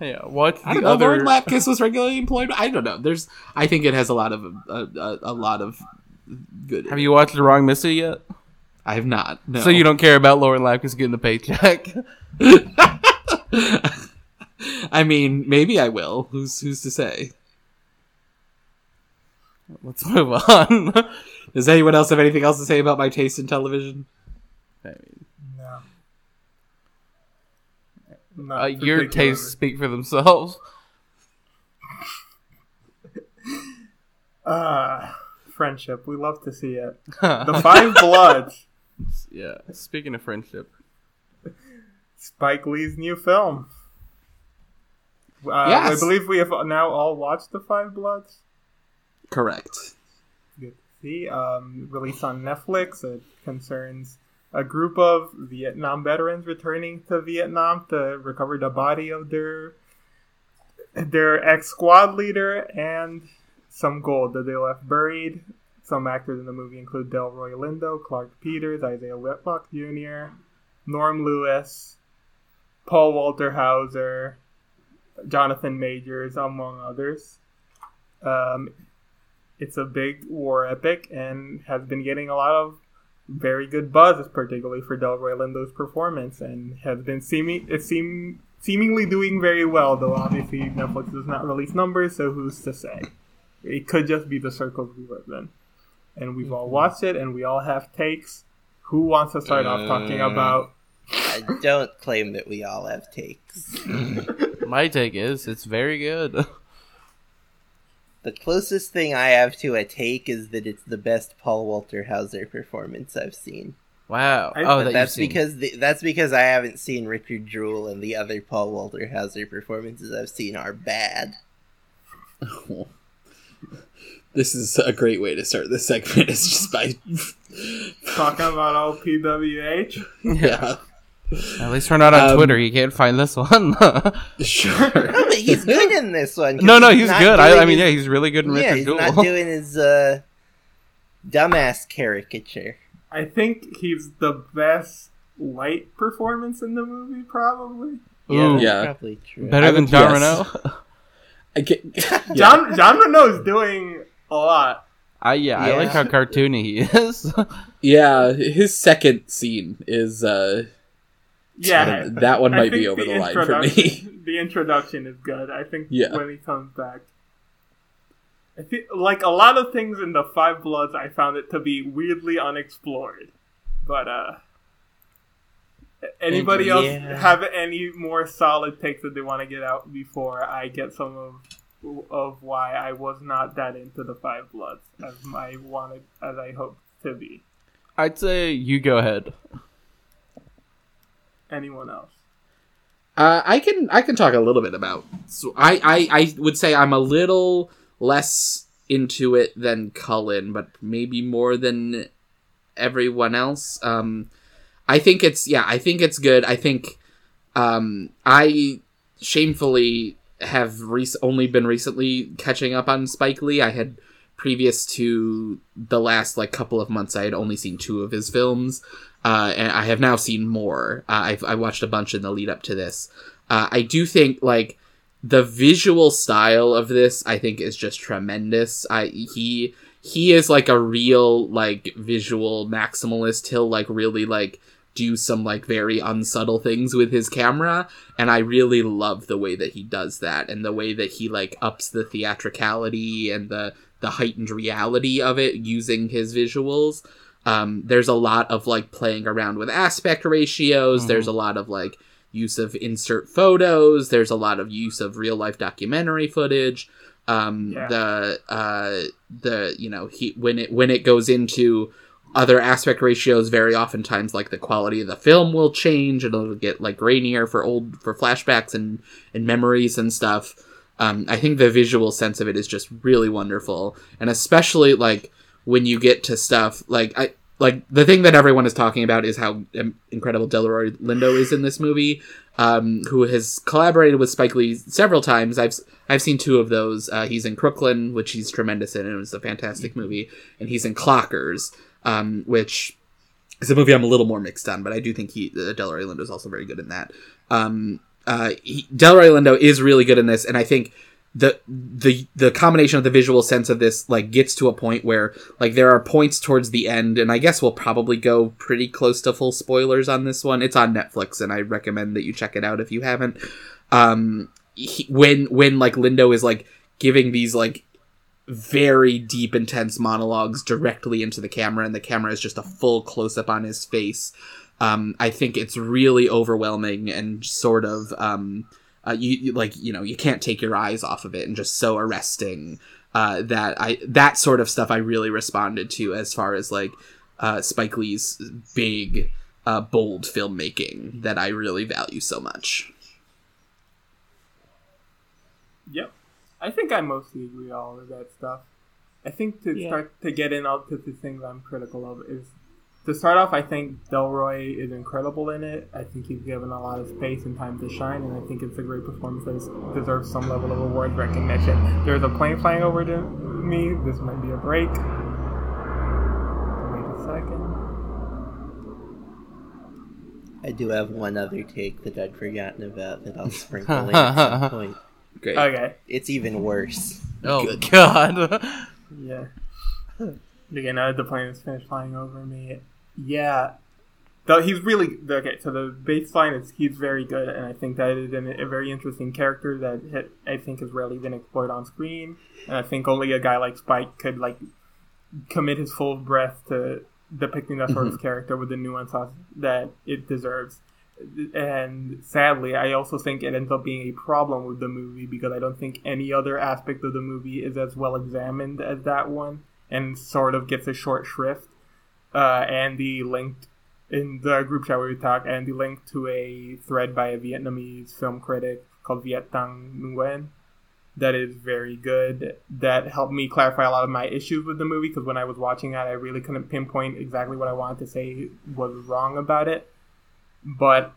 yeah. Watch I don't know. other. Lauren Lapkus was regularly employed. I don't know. There's. I think it has a lot of a, a, a lot of good. Have you watched The Wrong Missy yet? I have not. No. So you don't care about Lauren Lapkus getting a paycheck? I mean, maybe I will. Who's who's to say? Let's move on. Does anyone else have anything else to say about my taste in television? I mean, No. Uh, your tastes speak for themselves. Ah, friendship. We love to see it. The Five Bloods. Yeah. Speaking of friendship, Spike Lee's new film. Uh, Yes. I believe we have now all watched The Five Bloods. Correct. Good to see. Um, released on Netflix. It concerns a group of Vietnam veterans returning to Vietnam to recover the body of their their ex squad leader and some gold that they left buried. Some actors in the movie include Delroy Lindo, Clarke Peters, Isaiah Whitlock Jr., Norm Lewis, Paul Walter Hauser, Jonathan Majors, among others. Um, it's a big war epic and has been getting a lot of very good buzz, particularly for Delroy Lindo's performance, and has been seeming it seem seemingly doing very well. Though obviously Netflix does not release numbers, so who's to say? It could just be the circles we live in, and we've all watched it, and we all have takes. Who wants to start off talking Uh, about? I don't claim that we all have takes. my take is it's very good. The closest thing I have to a take is that it's the best Paul Walter Hauser performance I've seen. Wow. I- oh, that that's seen. because the, that's because I haven't seen Richard Jewell and the other Paul Walter Hauser performances I've seen are bad. This is a great way to start this segment. Is just by Talking about all PWH. yeah, At least we're not on Um, Twitter. You can't find this one. sure. No, but he's good in this one. no, no, he's not good. I, I mean, yeah, he's really good in yeah, Richard he's Jewell. not doing his uh, dumbass caricature. I think he's the best light performance in the movie, probably. Yeah, that's Yeah. probably true. Better I than would John guess. Reno. I get, yeah. John Jean Reno is doing a lot. I yeah, I like how cartoony he is. yeah, his second scene is uh Yeah, that one might be over the, line for me. The introduction is good. I think Yeah. when he comes back, I feel like a lot of things in the Five Bloods. I found it to be weirdly unexplored. But uh, anybody else Yeah. have any more solid takes that they want to get out before I get some of of why I was not that into the Five Bloods as I wanted as I hoped to be. I'd say you go ahead. Anyone else? Uh, I can I can talk a little bit about. So I, I I would say I'm a little less into it than Cullen, but maybe more than everyone else. Um, I think it's yeah, I think it's good. I think um, I shamefully have rec- only been recently catching up on Spike Lee. I had previous to the last like couple of months, I had only seen two of his films, uh, and I have now seen more. Uh, I've I watched a bunch in the lead up to this. Uh, I do think like the visual style of this, I think, is just tremendous. I he he is like a real like visual maximalist. He'll like really like do some like very unsubtle things with his camera and i really love the way that he does that and the way that he like ups the theatricality and the the heightened reality of it using his visuals. Um there's a lot of like playing around with aspect ratios. There's a lot of like use of insert photos. There's a lot of use of real life documentary footage. Um Yeah. the uh the you know he when it when it goes into other aspect ratios very oftentimes like the quality of the film will change and it'll get like grainier for old for flashbacks and and memories and stuff. Um, i think the visual sense of it is just really wonderful and especially like when you get to stuff like i like the thing that everyone is talking about is how um, incredible delroy lindo is in this movie um, who has collaborated with spike lee several times. I've i've seen two of those. Uh, he's in crooklyn which he's tremendous in and it was a fantastic movie and he's in clockers um, which is a movie I'm a little more mixed on, but I do think he uh, Delroy Lindo is also very good in that. Um, uh, he, Delroy Lindo is really good in this, and I think the the the combination of the visual sense of this like gets to a point where like there are points towards the end and i guess we'll probably go pretty close to full spoilers on this one it's on netflix and i recommend that you check it out if you haven't um he, when when like lindo is like giving these like very deep intense monologues directly into the camera and the camera is just a full close up on his face um i think it's really overwhelming and sort of um uh, you, you like you know you can't take your eyes off of it and just so arresting uh, that I that sort of stuff I really responded to as far as like uh, Spike Lee's big uh, bold filmmaking that I really value so much. Yep. I think I mostly agree with all of that stuff. I think to Yeah. start to get in all to the things I'm critical of is to start off. I think Delroy is incredible in it. I think he's given a lot of space and time to shine, and I think it's a great performance that deserves some level of award recognition. There's a plane flying over to me. This might be a break. Wait a second. I do have one other take that I'd forgotten about that I'll sprinkle in at some point. Great. Okay. It's even worse. Oh Good. God. Yeah. Again, now the plane is finished flying over me, yeah. Though he's really okay. So the baseline is he's very good, and I think that is an, a very interesting character that hit, I think has rarely been explored on screen. And I think only a guy like Spike could like commit his full breath to depicting that sort of mm-hmm. character with the nuance that it deserves. And sadly, I also think it ends up being a problem with the movie because I don't think any other aspect of the movie is as well examined as that one, and sort of gets a short shrift. Uh, Andy linked in the group chat where we talk. Andy linked to a thread by a Vietnamese film critic called Viet Thanh Nguyen that is very good. That helped me clarify a lot of my issues with the movie because when I was watching that, I really couldn't pinpoint exactly what I wanted to say was wrong about it. But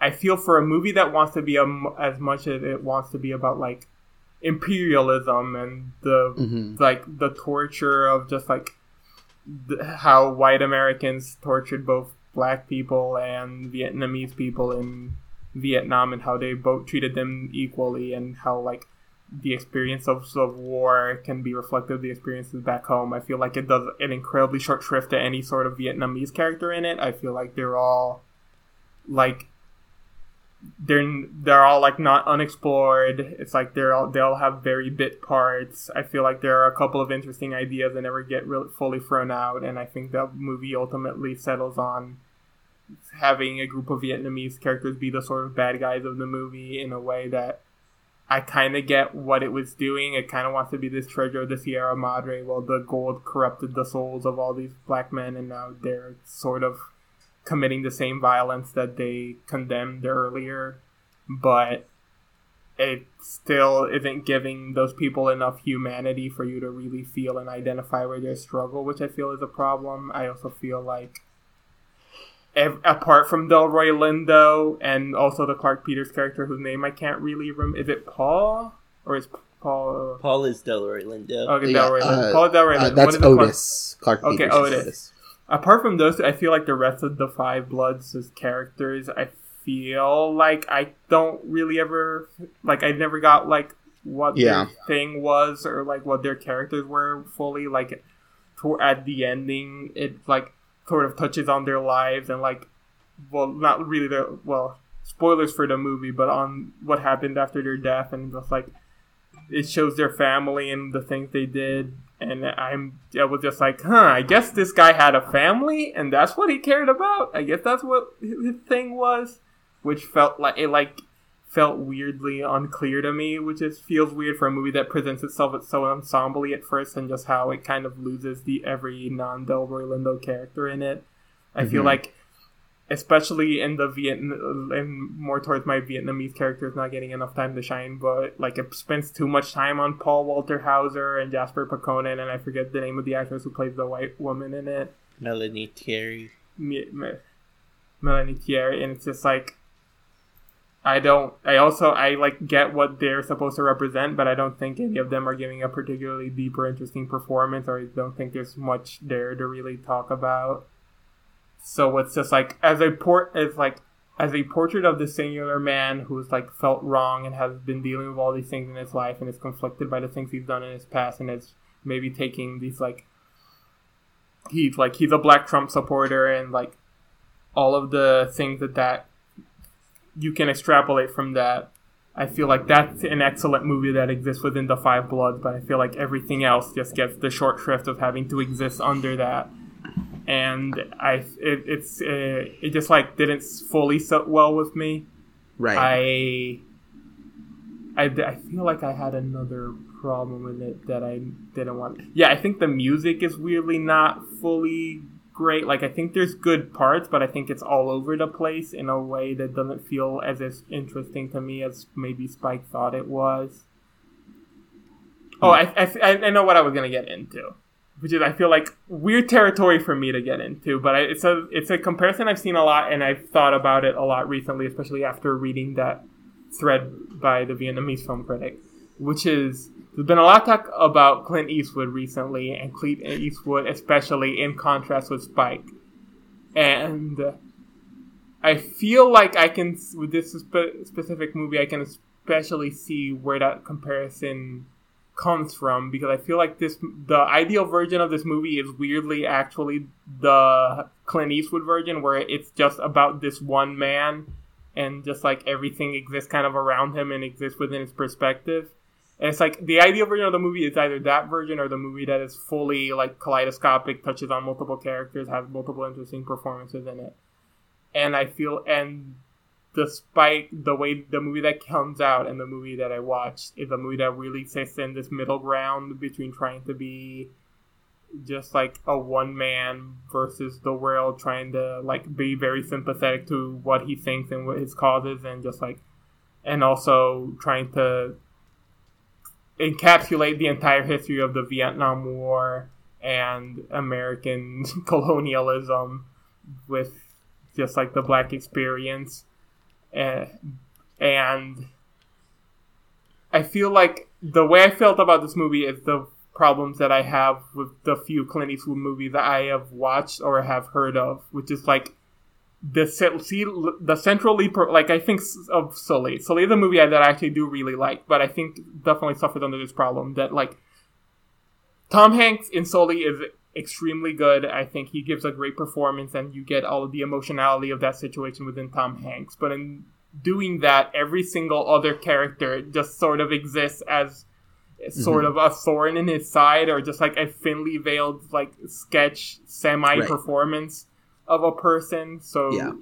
I feel for a movie that wants to be a, as much as it wants to be about like imperialism and the Mhm. like the torture of just like th- how white Americans tortured both black people and Vietnamese people in Vietnam and how they both treated them equally and how like the experience of, of war can be reflective of the experiences back home. I feel like it does an incredibly short shrift to any sort of Vietnamese character in it. I feel like they're all like they're they're all like not unexplored. It's like they're all they all have very bit parts. I feel like there are a couple of interesting ideas that never get really fully thrown out, and I think the movie ultimately settles on having a group of Vietnamese characters be the sort of bad guys of the movie in a way that I kind of get what it was doing. It kind of wants to be this treasure of the Sierra Madre. Well, the gold corrupted the souls of all these black men, and now they're sort of committing the same violence that they condemned earlier. But it still isn't giving those people enough humanity for you to really feel and identify with their struggle, which I feel is a problem. I also feel like ev- apart from Delroy Lindo and also the Clarke Peters character whose name I can't really remember. Is it Paul or is Paul? Paul is Delroy Lindo. Okay, Yeah, Delroy Lindo. uh, Paul Delroy Uh, that's What is it, Clark- Otis. Clark Okay, Peters is Otis. Apart from those, two, I feel like the rest of the Five Bloods as characters, I feel like I don't really ever like I never got like what Yeah. their thing was or like what their characters were fully like to, at the ending it like sort of touches on their lives and like well not really their well spoilers for the movie but on what happened after their death and just like it shows their family and the things they did and i'm i was just like huh i guess this guy had a family and that's what he cared about i guess that's what his thing was which felt like it like felt weirdly unclear to me which is feels weird for a movie that presents itself as so ensemble at first and just how it kind of loses the every non-delroy lindo character in it i feel Mhm. like especially in the Vietnam and more towards my Vietnamese characters not getting enough time to shine, but like it spends too much time on Paul Walter Hauser and Jasper Pääkkönen, and I forget the name of the actress who plays the white woman in it, Melanie Thierry. Me- Me- Melanie Thierry, and it's just like I don't. I also I like get what they're supposed to represent, but I don't think any of them are giving a particularly deep or interesting performance, or I don't think there's much there to really talk about. So it's just like as a port as like as a portrait of the singular man who's like felt wrong and has been dealing with all these things in his life and is conflicted by the things he's done in his past and is maybe taking these like he's like he's a black Trump supporter and like all of the things that that you can extrapolate from that. I feel like that's an excellent movie that exists within the Five Bloods, but I feel like everything else just gets the short shrift of having to exist under that. And I, it, it's uh, it just like didn't fully sit well with me. Right. I, I, I feel like I had another problem with it that I didn't want. Yeah, I think the music is weirdly not fully great. Like I think there's good parts, but I think it's all over the place in a way that doesn't feel as as interesting to me as maybe Spike thought it was. Oh, I, I, I know what I was gonna get into, which is I feel like weird territory for me to get into, but I, it's a it's a comparison I've seen a lot, and I've thought about it a lot recently, especially after reading that thread by the Vietnamese film critic, which is there's been a lot of talk about Clint Eastwood recently, and Clint Eastwood especially in contrast with Spike, and I feel like I can with this spe- specific movie I can especially see where that comparison comes from because I feel like this the ideal version of this movie is weirdly actually the Clint Eastwood version where it's just about this one man and just like everything exists kind of around him and exists within his perspective. And it's like the ideal version of the movie is either that version or the movie that is fully like kaleidoscopic, touches on multiple characters, has multiple interesting performances in it. And I feel and despite the way the movie that comes out and the movie that I watched is a movie that really sits in this middle ground between trying to be just like a one man versus the world trying to like be very sympathetic to what he thinks and what his causes and just like and also trying to encapsulate the entire history of the Vietnam War and American colonialism with just like the black experience and, and I feel like the way I felt about this movie is the problems that I have with the few Clint Eastwood movies that I have watched or have heard of, which is like the see the central lead, like I think of Sully. Sully is a movie that I actually do really like, but I think definitely suffers under this problem that like Tom Hanks in Sully is extremely good. I think he gives a great performance, and you get all of the emotionality of that situation within Tom Hanks. But in doing that, every single other character just sort of exists as sort Mm-hmm. of a thorn in his side, or just like a thinly veiled like sketch semi performance of a person. So Yeah.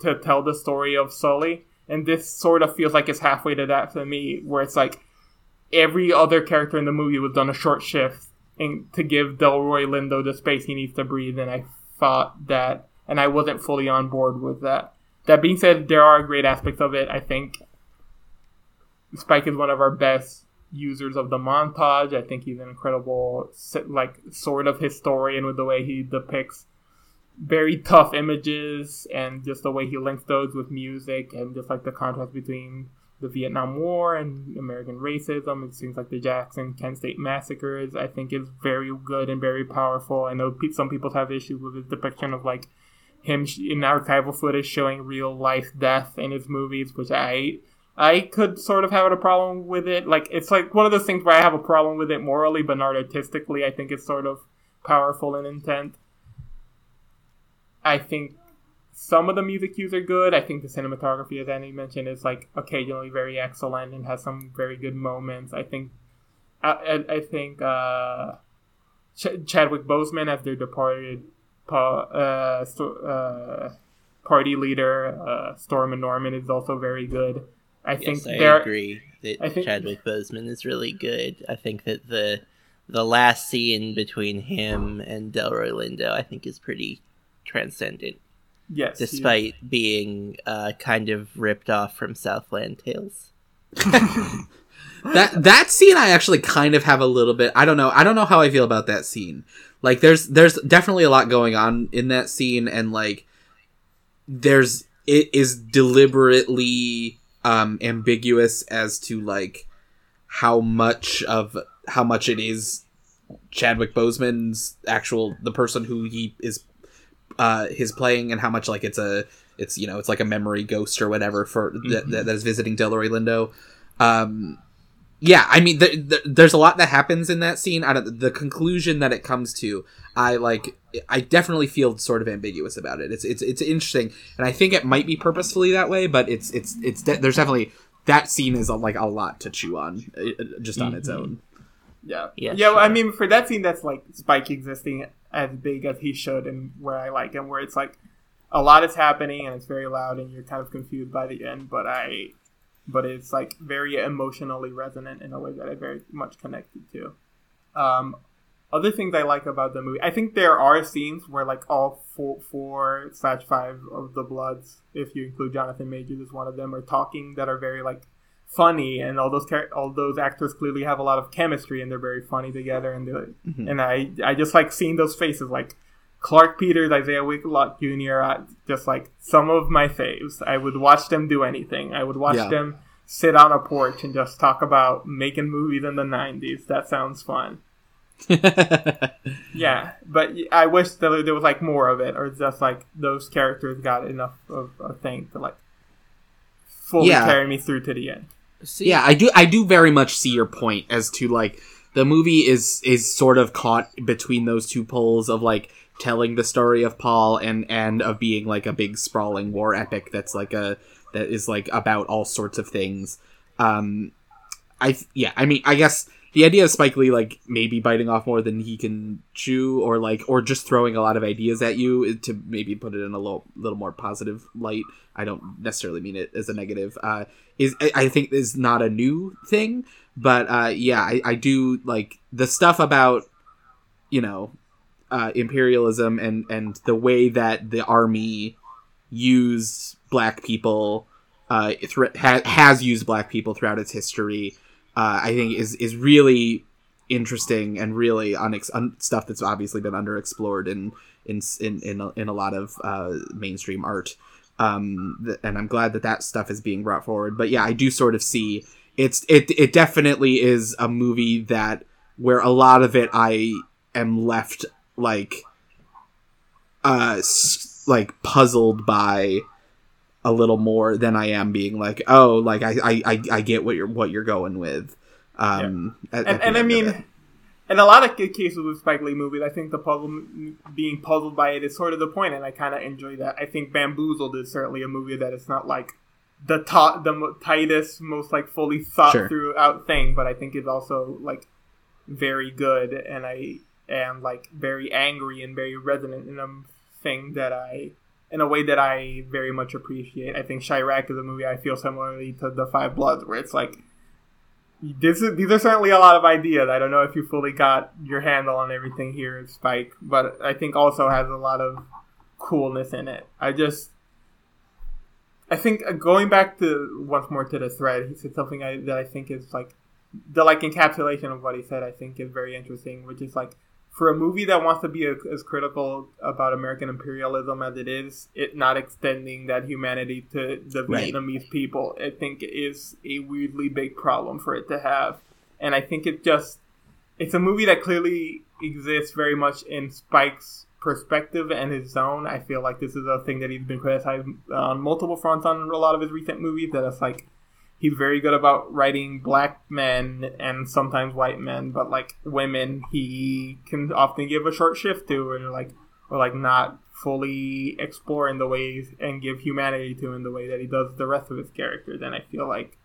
to tell the story of Sully, and this sort of feels like it's halfway to that for me, where it's like every other character in the movie was done a short shift and to give Delroy Lindo the space he needs to breathe, and I thought that, and I wasn't fully on board with that. That being said, there are great aspects of it. I think Spike is one of our best users of the montage. I think he's an incredible, like, sort of historian with the way he depicts very tough images and just the way he links those with music and just like the contrast between the Vietnam War and American racism. It seems like the Jackson Kent State massacres. I think is very good and very powerful. I know pe- some people have issues with his depiction of like him sh- in archival footage showing real life death in his movies, which I I could sort of have a problem with it. Like it's like one of those things where I have a problem with it morally, but not artistically. I think it's sort of powerful in intent. I think some of the music cues are good. I think the cinematography, as Andy mentioned, is like occasionally very excellent and has some very good moments. I think, I, I, I think uh, Ch- Chadwick Boseman as their departed pa- uh, sto- uh, party leader, uh, Stormin' Norman, is also very good. I think Yes, I there. agree that I think- Chadwick Boseman is really good. I think that the the last scene between him and Delroy Lindo, I think, is pretty transcendent, Yes, he- despite being uh, kind of ripped off from Southland Tales. that that scene I actually kind of have a little bit I don't know I don't know how I feel about that scene. Like there's there's definitely a lot going on in that scene and like there's it is deliberately um ambiguous as to like how much of how much it is Chadwick Boseman's actual the person who he is uh, his playing and how much like it's a it's you know it's like a memory ghost or whatever for that, that, that is visiting Delroy Lindo. Um, yeah, I mean, th- th- there's a lot that happens in that scene. Out of the, the conclusion that it comes to, I like. I definitely feel sort of ambiguous about it. It's it's it's interesting, and I think it might be purposefully that way. But it's it's it's de- there's definitely that scene is like a lot to chew on, uh, just on its own. Yeah. Yeah, Yeah. well, I mean, for that scene, that's like Spike existing as big as he should, and where I like him, where it's like a lot is happening and it's very loud, and you're kind of confused by the end. But I, but it's like very emotionally resonant in a way that I very much connected to. Um, other things I like about the movie, I think there are scenes where like all four, four slash five of the Bloods, if you include Jonathan Majors as one of them, are talking that are very like funny, and all those char- all those actors clearly have a lot of chemistry, and they're very funny together. And they and I I just like seeing those faces, like Clarke Peters, Isaiah Whitlock Jr. uh, Just like some of my faves, I would watch them do anything. I would watch Yeah. them sit on a porch and just talk about making movies in the '90s. That sounds fun. Yeah, but I wish that there was like more of it, or just like those characters got enough of a thing to like fully Yeah. carry me through to the end. See, yeah i do i do very much see your point as to like the movie is is sort of caught between those two poles of like telling the story of paul and and of being like a big sprawling war epic that's like a that is like about all sorts of things. Um i yeah i mean i guess the idea of spike lee like maybe biting off more than he can chew or like or just throwing a lot of ideas at you to maybe put it in a little, little more positive light i don't necessarily mean it as a negative uh is I- think is not a new thing, but uh, yeah, I, I do like the stuff about you know uh, imperialism and and the way that the army used black people uh, thr ha- has used black people throughout its history. Uh, I think is is really interesting and really unex- un- stuff that's obviously been underexplored in in in in a, in a lot of uh, mainstream art. Um th- and i'm glad that that stuff is being brought forward. But yeah i do sort of see it's it it definitely is a movie that where a lot of it i am left like uh like puzzled by a little more than i am being like oh like i i i, get what you're what you're going with um at- at and, the and I mean, in a lot of cases with Spike Lee movies, I think the puzzle being puzzled by it is sort of the point, and I kind of enjoy that. I think Bamboozled is certainly a movie that it's not like the ta- the tightest, most like fully thought Sure. through out thing, but I think it's also like very good, and I am like very angry and very resonant in a thing that I. In a way that I very much appreciate. I think Chi-Raq is a movie I feel similarly to The Five Bloods, where it's like this is, these are certainly a lot of ideas. I don't know if you fully got your handle on everything here, Spike, but I think also has a lot of coolness in it. I just, I think uh, going back to once more to the thread, he said something I, that I think is like the like encapsulation of what he said. I think is very interesting, which is like for a movie that wants to be a, as critical about American imperialism as it is, it not extending that humanity to the Right. Vietnamese people, I think is a weirdly big problem for it to have. And I think it just it's a movie that clearly exists very much in Spike's perspective and his zone. I feel like this is a thing that he's been criticized on multiple fronts on a lot of his recent movies. That it's like he's very good about writing black men and sometimes white men, but like women, he can often give a short shift to, or like or like not fully explore in the ways and give humanity to in the way that he does the rest of his characters. And I feel like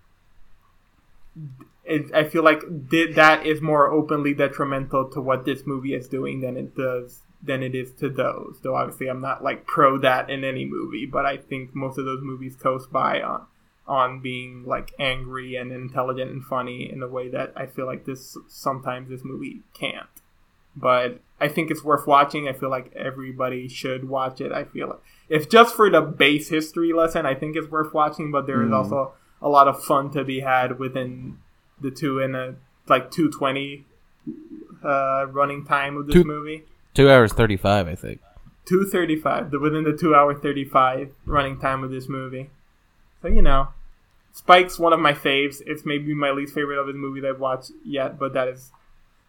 it, I feel like th- that is more openly detrimental to what this movie is doing than it does than it is to those. Though obviously I'm not like pro that in any movie, but I think most of those movies coast by on on being like angry and intelligent and funny in a way that I feel like this sometimes this movie can't. But I think it's worth watching. I feel like everybody should watch it. I feel like if just for the base history lesson, I think it's worth watching. But there is Mm. also a lot of fun to be had within the two and a like two twenty uh, running time of this Two- movie. Two hours thirty five, I think. Two thirty five. The within the two hour thirty five running time of this movie. So you know, Spike's one of my faves. It's maybe my least favorite of his movies I've watched yet, but that is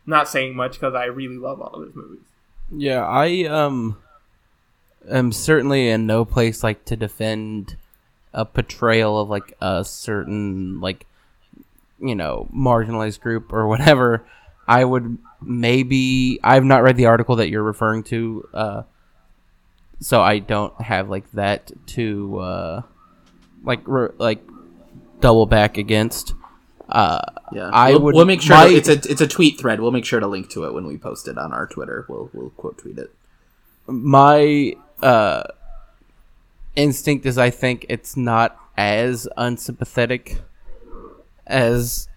not saying much because I really love all of his movies. Yeah, I um am certainly in no place like to defend a portrayal of like a certain like you know marginalized group or whatever. I would maybe I've not read the article that you're referring to, uh, so I don't have like that to uh, like re- like double back against. Uh, Yeah, I we'll, would- We'll make sure my- to- it's a it's a tweet thread. We'll make sure to link to it when we post it on our Twitter. We'll we'll quote tweet it. my uh, instinct is I think it's not as unsympathetic as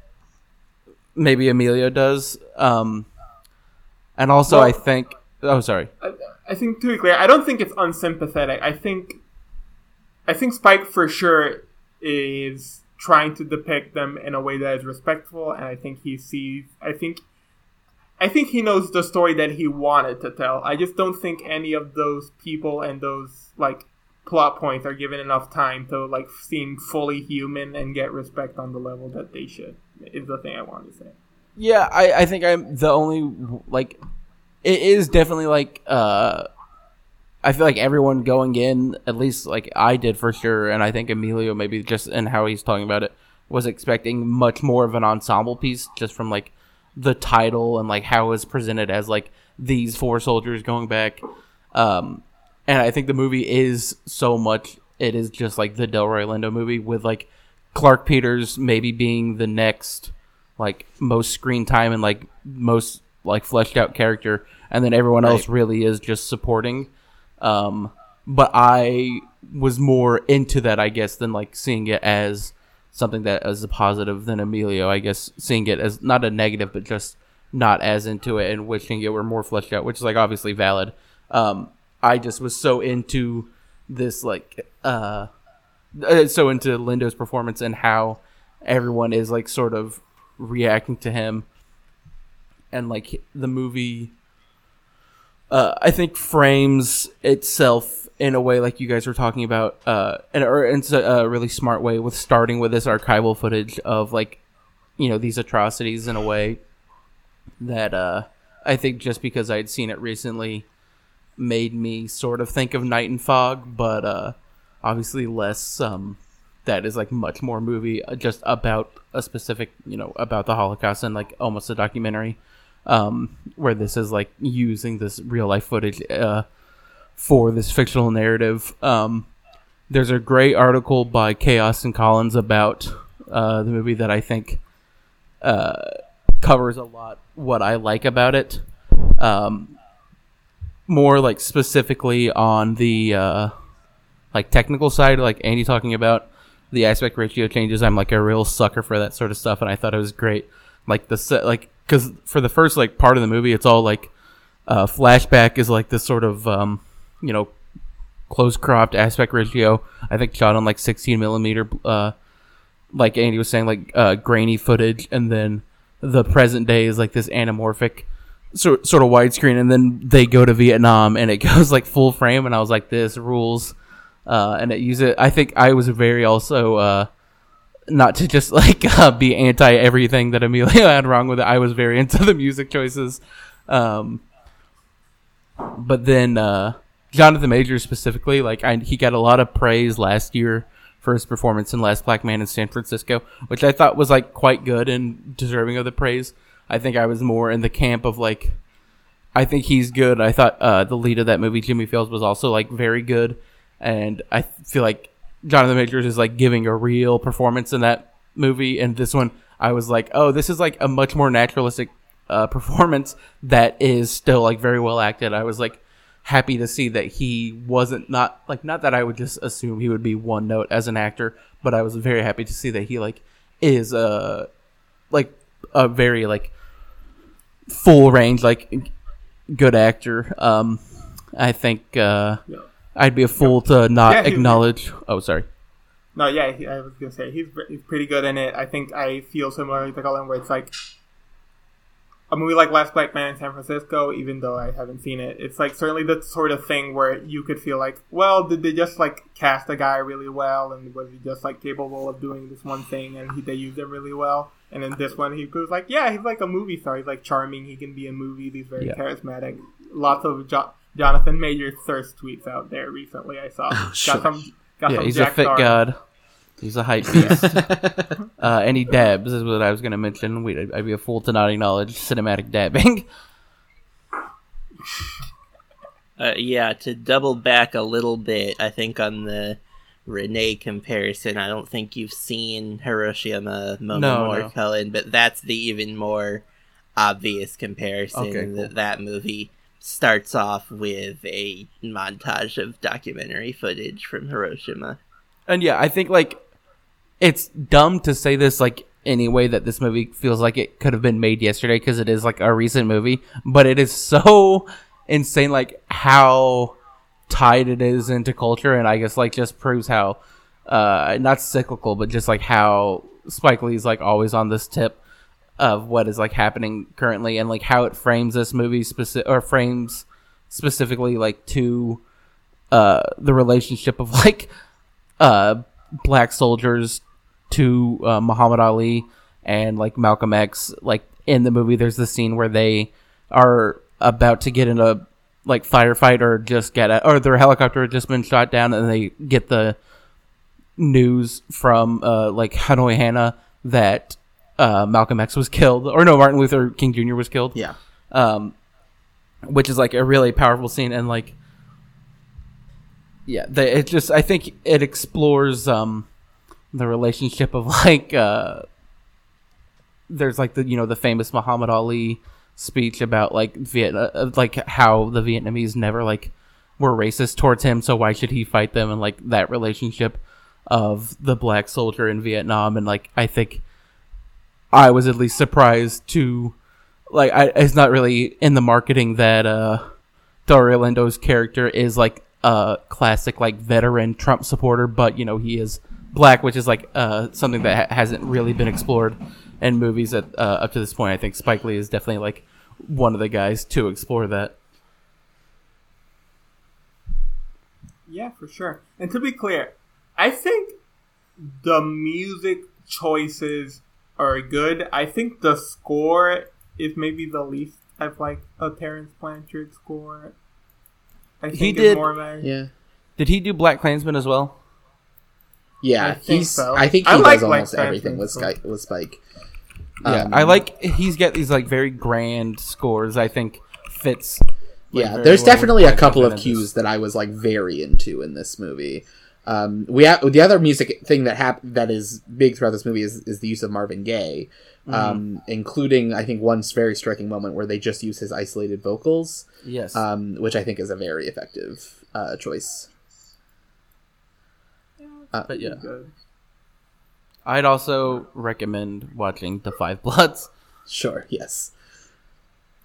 maybe Emilio does. Um, and also, I Well- think. Oh, sorry. I, I think to be clear, I don't think it's unsympathetic. I think, I think Spike for sure is trying to depict them in a way that is respectful, and I think he sees. I think, I think he knows the story that he wanted to tell. I just don't think any of those people and those like plot points are given enough time to like seem fully human and get respect on the level that they should. Is the thing I wanted to say. Yeah, I, I think I'm the only like it is definitely like uh I feel like everyone going in, at least like I did for sure, and I think Emilio maybe just in how he's talking about it was expecting much more of an ensemble piece just from like the title and like how it was presented as like these four soldiers going back. Um and I think the movie is so much it is just like the Delroy Lindo movie with like Clarke Peters maybe being the next like most screen time and like most like fleshed out character and then everyone else really is just supporting um but i was more into that i guess than like seeing it as something that as a positive than emilio. I guess seeing it as not a negative but just not as into it and wishing it were more fleshed out which is like obviously valid. Um i just was so into this like uh uh, so into Lindo's performance and how everyone is like sort of reacting to him. And like the movie uh, I think frames itself in a way like you guys were talking about uh and or in a really smart way with starting with this archival footage of like you know these atrocities in a way that uh I think just because I'd seen it recently made me sort of think of Night and Fog, but uh, obviously less. Um, that is like much more movie uh, just about a specific, you know, about the Holocaust and like almost a documentary. Um, where this is like using this real life footage uh, for this fictional narrative. Um, there's a great article by K. Austin Collins about uh, the movie that I think uh, covers a lot what I like about it. Um, more like specifically on the uh, like technical side, like Andy talking about the aspect ratio changes. I'm like a real sucker for that sort of stuff, and I thought it was great. Like the like because for the first like part of the movie, it's all like uh, flashback is like this sort of um, you know close cropped aspect ratio. I think shot on like 16 millimeter, uh, like Andy was saying, like uh, grainy footage, and then the present day is like this anamorphic sort sort of widescreen, and then they go to Vietnam and it goes like full frame, and I was like, this rules. Uh, and it use it. I think I was very also uh, not to just like uh, be anti everything that Emilio had wrong with it. I was very into the music choices. Um, but then uh, Jonathan Majors specifically, like I, he got a lot of praise last year for his performance in Last Black Man in San Francisco, which I thought was like quite good and deserving of the praise. I think I was more in the camp of like, I think he's good. I thought uh, the lead of that movie, Jimmie Fails, was also like very good, and I feel like Jonathan Majors is like giving a real performance in that movie. And this one, I was like, oh, this is like a much more naturalistic uh, performance that is still like very well acted. I was like happy to see that he wasn't not like not that I would just assume he would be one note as an actor, but I was very happy to see that he like is uh like a very like full range like good actor. Um I think uh Yeah. I'd be a fool to not Yeah, acknowledge Oh, sorry. No, yeah, he, I was gonna say he's he's pretty good in it. I think I feel similarly to Cullen, where it's like a movie like Last Black Man in San Francisco. Even though I haven't seen it, it's like certainly the sort of thing where you could feel like, well, did they just like cast a guy really well, and was he just like capable of doing this one thing, and he, they used him really well. And in this one, he was like, yeah, he's like a movie star. He's like charming. He can be in movies. He's very Yeah. charismatic. Lots of jo- Jonathan Major thirst tweets out there recently. I saw Oh, sure. got some got Yeah, some he's Jack a fit Dark. god. He's a hype beast. uh, and he dabs is what I was going to mention. We'd, I'd be a fool to not acknowledge cinematic dabbing. Uh, yeah, to double back a little bit, I think on the Resnais comparison, I don't think you've seen Hiroshima No, Momomori no. Cullen, but that's the even more obvious comparison. Okay, cool. That that movie starts off with a montage of documentary footage from Hiroshima. And yeah, I think like it's dumb to say this like anyway that this movie feels like it could have been made yesterday because it is like a recent movie, but it is so insane like how tied it is into culture and I guess like just proves how uh not cyclical but just like how Spike Lee's like always on this tip of what is like happening currently and like how it frames this movie specific or frames specifically like to uh the relationship of like uh black soldiers to uh, Muhammad Ali and like Malcolm X. Like in the movie there's the scene where they are about to get in a like firefight or just get a, or their helicopter had just been shot down and they get the news from uh like Hanoi Hannah that uh Malcolm X was killed or no Martin Luther King Jr. was killed Yeah. um, which is like a really powerful scene and like yeah the, it just i think it explores um the relationship of like uh there's like the you know the famous muhammad ali speech about like vietnam like how the vietnamese never like were racist towards him so why should he fight them and like that relationship of the black soldier in vietnam and like i think i was at least surprised to like I, it's not really in the marketing that uh Delroy Lindo's character is like a classic like veteran Trump supporter, but you know he is black, which is like uh something that ha- hasn't really been explored in movies at uh, up to this point. I think Spike Lee is definitely like one of the guys to explore that. Yeah, for sure. And to be clear, I think the music choices are good. I think the score is maybe the least I've liked a Terence Blanchard score. I think He did- more of Yeah. Did he do Black Klansman as well? Yeah, I think he's. so. I think he I like does almost Black everything with Panther, Spike. With Spike. Yeah, Um, I like he's got these like very grand scores. I think fits. like, yeah, very there's well definitely a couple of cues that I was like very into in this movie. Um, we have the other music thing that hap- that is big throughout this movie is, is the use of Marvin Gaye, um, including I think one very striking moment where they just use his isolated vocals. Yes. um, which I think is a very effective uh, choice. but yeah. I'd also recommend watching The Five Bloods. Sure. Yes.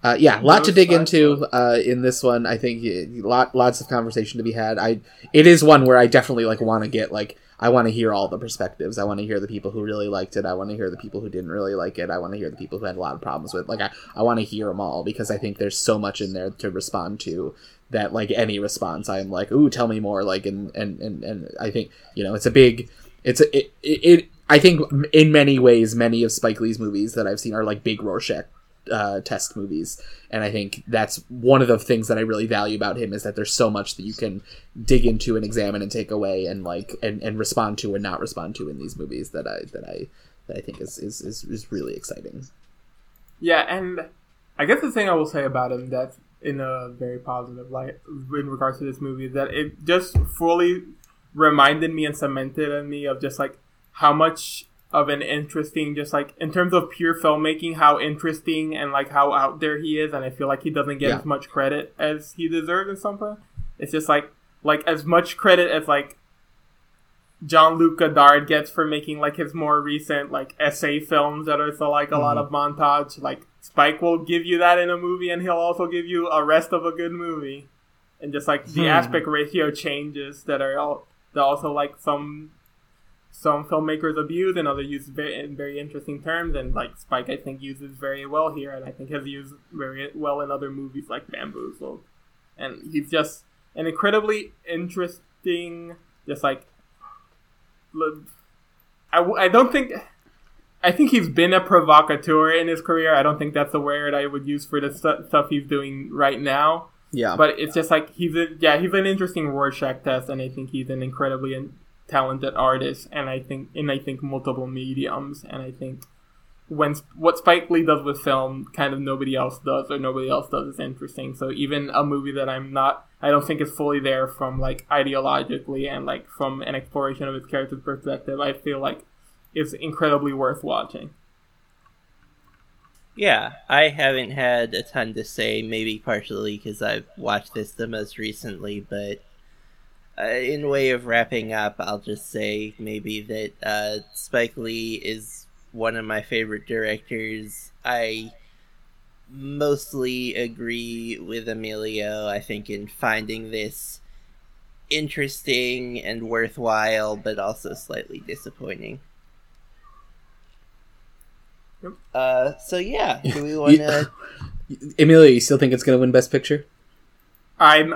Uh, yeah, lot to dig into uh, in this one. I think lot lots of conversation to be had. I it is one where I definitely like want to get like I want to hear all the perspectives. I want to hear the people who really liked it. I want to hear the people who didn't really like it. I want to hear the people who had a lot of problems with. Like I I want to hear them all because I think there's so much in there to respond to that like any response I'm like ooh tell me more like and and and, and I think you know it's a big it's a it, it, it I think in many ways many of Spike Lee's movies that I've seen are like big Rorschach uh, test movies, and I think that's one of the things that I really value about him is that there's so much that you can dig into and examine and take away and like and, and respond to and not respond to in these movies that I that I that I think is is, is, is really exciting. Yeah, and I guess the thing I will say about him that's in a very positive light in regards to this movie is that it just fully reminded me and cemented in me of just like how much of an interesting just like in terms of pure filmmaking how interesting and like how out there he is and i feel like he doesn't get Yeah. as much credit as he deserves in some point it's just like like as much credit as like Jean-Luc Godard gets for making like his more recent like essay films that are so like a lot mm-hmm. of montage. Like Spike will give you that in a movie, and he'll also give you a rest of a good movie, and just like the hmm. aspect ratio changes that are all that also like some some filmmakers abuse and others use very very interesting terms, and like Spike I think uses very well here, and I think has used very well in other movies like Bamboozled, and he's just an incredibly interesting, just like I, I, don't think I think he's been a provocateur in his career. I don't think that's the word I would use for the stu- stuff he's doing right now. Yeah. but it's just like he's a yeah he's an interesting Rorschach test, and I think he's an incredibly in- talented artist, and I think in I think multiple mediums, and I think when what Spike Lee does with film, kind of nobody else does, or nobody else does is interesting. So even a movie that I'm not, I don't think is fully there from like ideologically and like from an exploration of its character's perspective, I feel like it's incredibly worth watching. Yeah, I haven't had a ton to say, maybe partially because I've watched this the most recently, but uh, in way of wrapping up, I'll just say maybe that uh, Spike Lee is one of my favorite directors. I mostly agree with Emilio, I think, in finding this interesting and worthwhile, but also slightly disappointing. Uh, so yeah, do we want to? Emilia, you still think it's gonna win Best Picture? I'm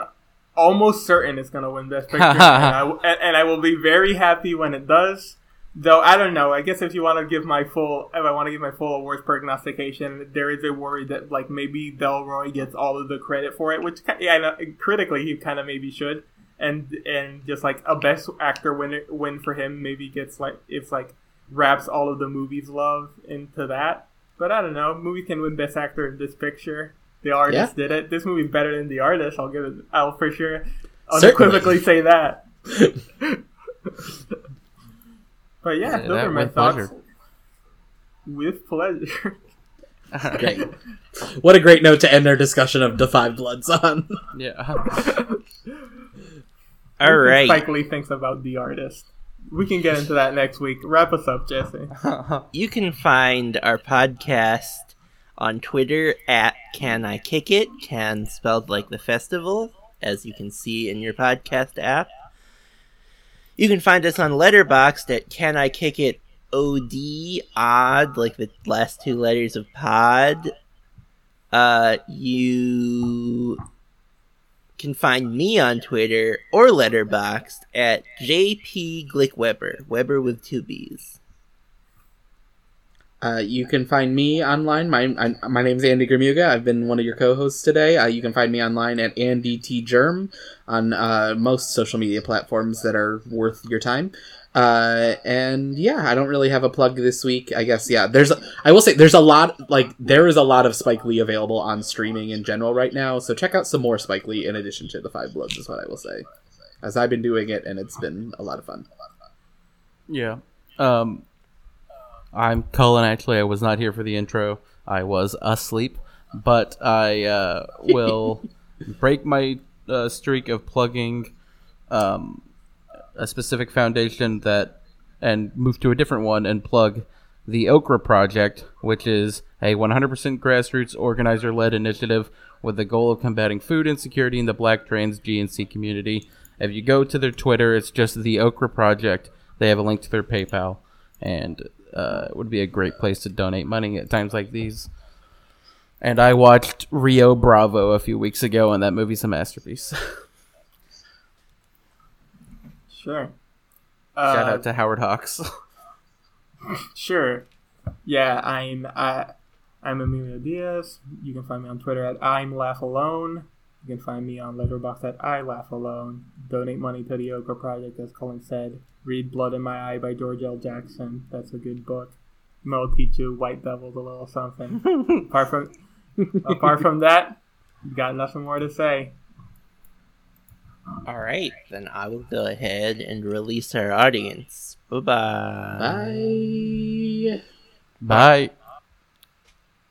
almost certain it's gonna win Best Picture, and, I, and- I will be very happy when it does. Though I don't know. I guess if you want to give my full, if I want to give my full awards prognostication, there is a worry that like maybe Delroy gets all of the credit for it, which yeah, know, critically he kind of maybe should, and and just like a Best Actor win win for him maybe gets like it's like wraps all of the movie's love into that. But I don't know. Movie can win Best Actor in this picture. The artist did it. This movie's better than the artist. I'll give it. I'll for sure unequivocally say that. but yeah, Yeah, those are my thoughts. pleasure. With pleasure. Great. what a great note to end our discussion of The Five Bloods on. yeah. All What do. Spike Lee thinks about the artist. We can get into that next week. Wrap us up, Jesse. You can find our podcast on Twitter at Can I Kick It? Can spelled like the festival, as you can see in your podcast app. You can find us on Letterboxd at Can I Kick It OD odd, like the last two letters of pod. Uh, you can find me on Twitter or Letterboxd at JP Glick Webber, Webber with two B's. Uh, you can find me online. My I, my Andy Gramuga. I've been one of your co-hosts today. Uh, you can find me online at Andy T Germ on uh, most social media platforms that are worth your time. Uh, and yeah, I don't really have a plug this week. I guess yeah. There's I will say there's a lot like there is a lot of Spike Lee available on streaming in general right now. So check out some more Spike Lee in addition to the Five Bloods is what I will say. As I've been doing it, and it's been a lot of fun. Yeah. Um, I'm Cullen. Actually, I was not here for the intro. I was asleep, but I uh, will break my uh, streak of plugging um, a specific foundation that, and move to a different one and plug the Okra Project, which is a 100% grassroots organizer-led initiative with the goal of combating food insecurity in the Black trans GNC community. If you go to their Twitter, it's just the Okra Project. They have a link to their PayPal, and uh, it would be a great place to donate money at times like these. And I watched Rio Bravo a few weeks ago, and that movie's a masterpiece. Sure. Shout Uh, out to Howard Hawks. Sure. Yeah, I'm I, I'm Emilio Diaz. You can find me on Twitter at I'm Laugh Alone. You can find me on Letterboxd at I Laugh Alone. Donate money to the Okra Project, as Cullen said. Read Blood in My Eye by George L. Jackson. That's a good book. It'll teach you White Devils a little something. apart from apart from that, got nothing more to say. All right, then I will go ahead and release our audience. Bye bye. Bye. Bye.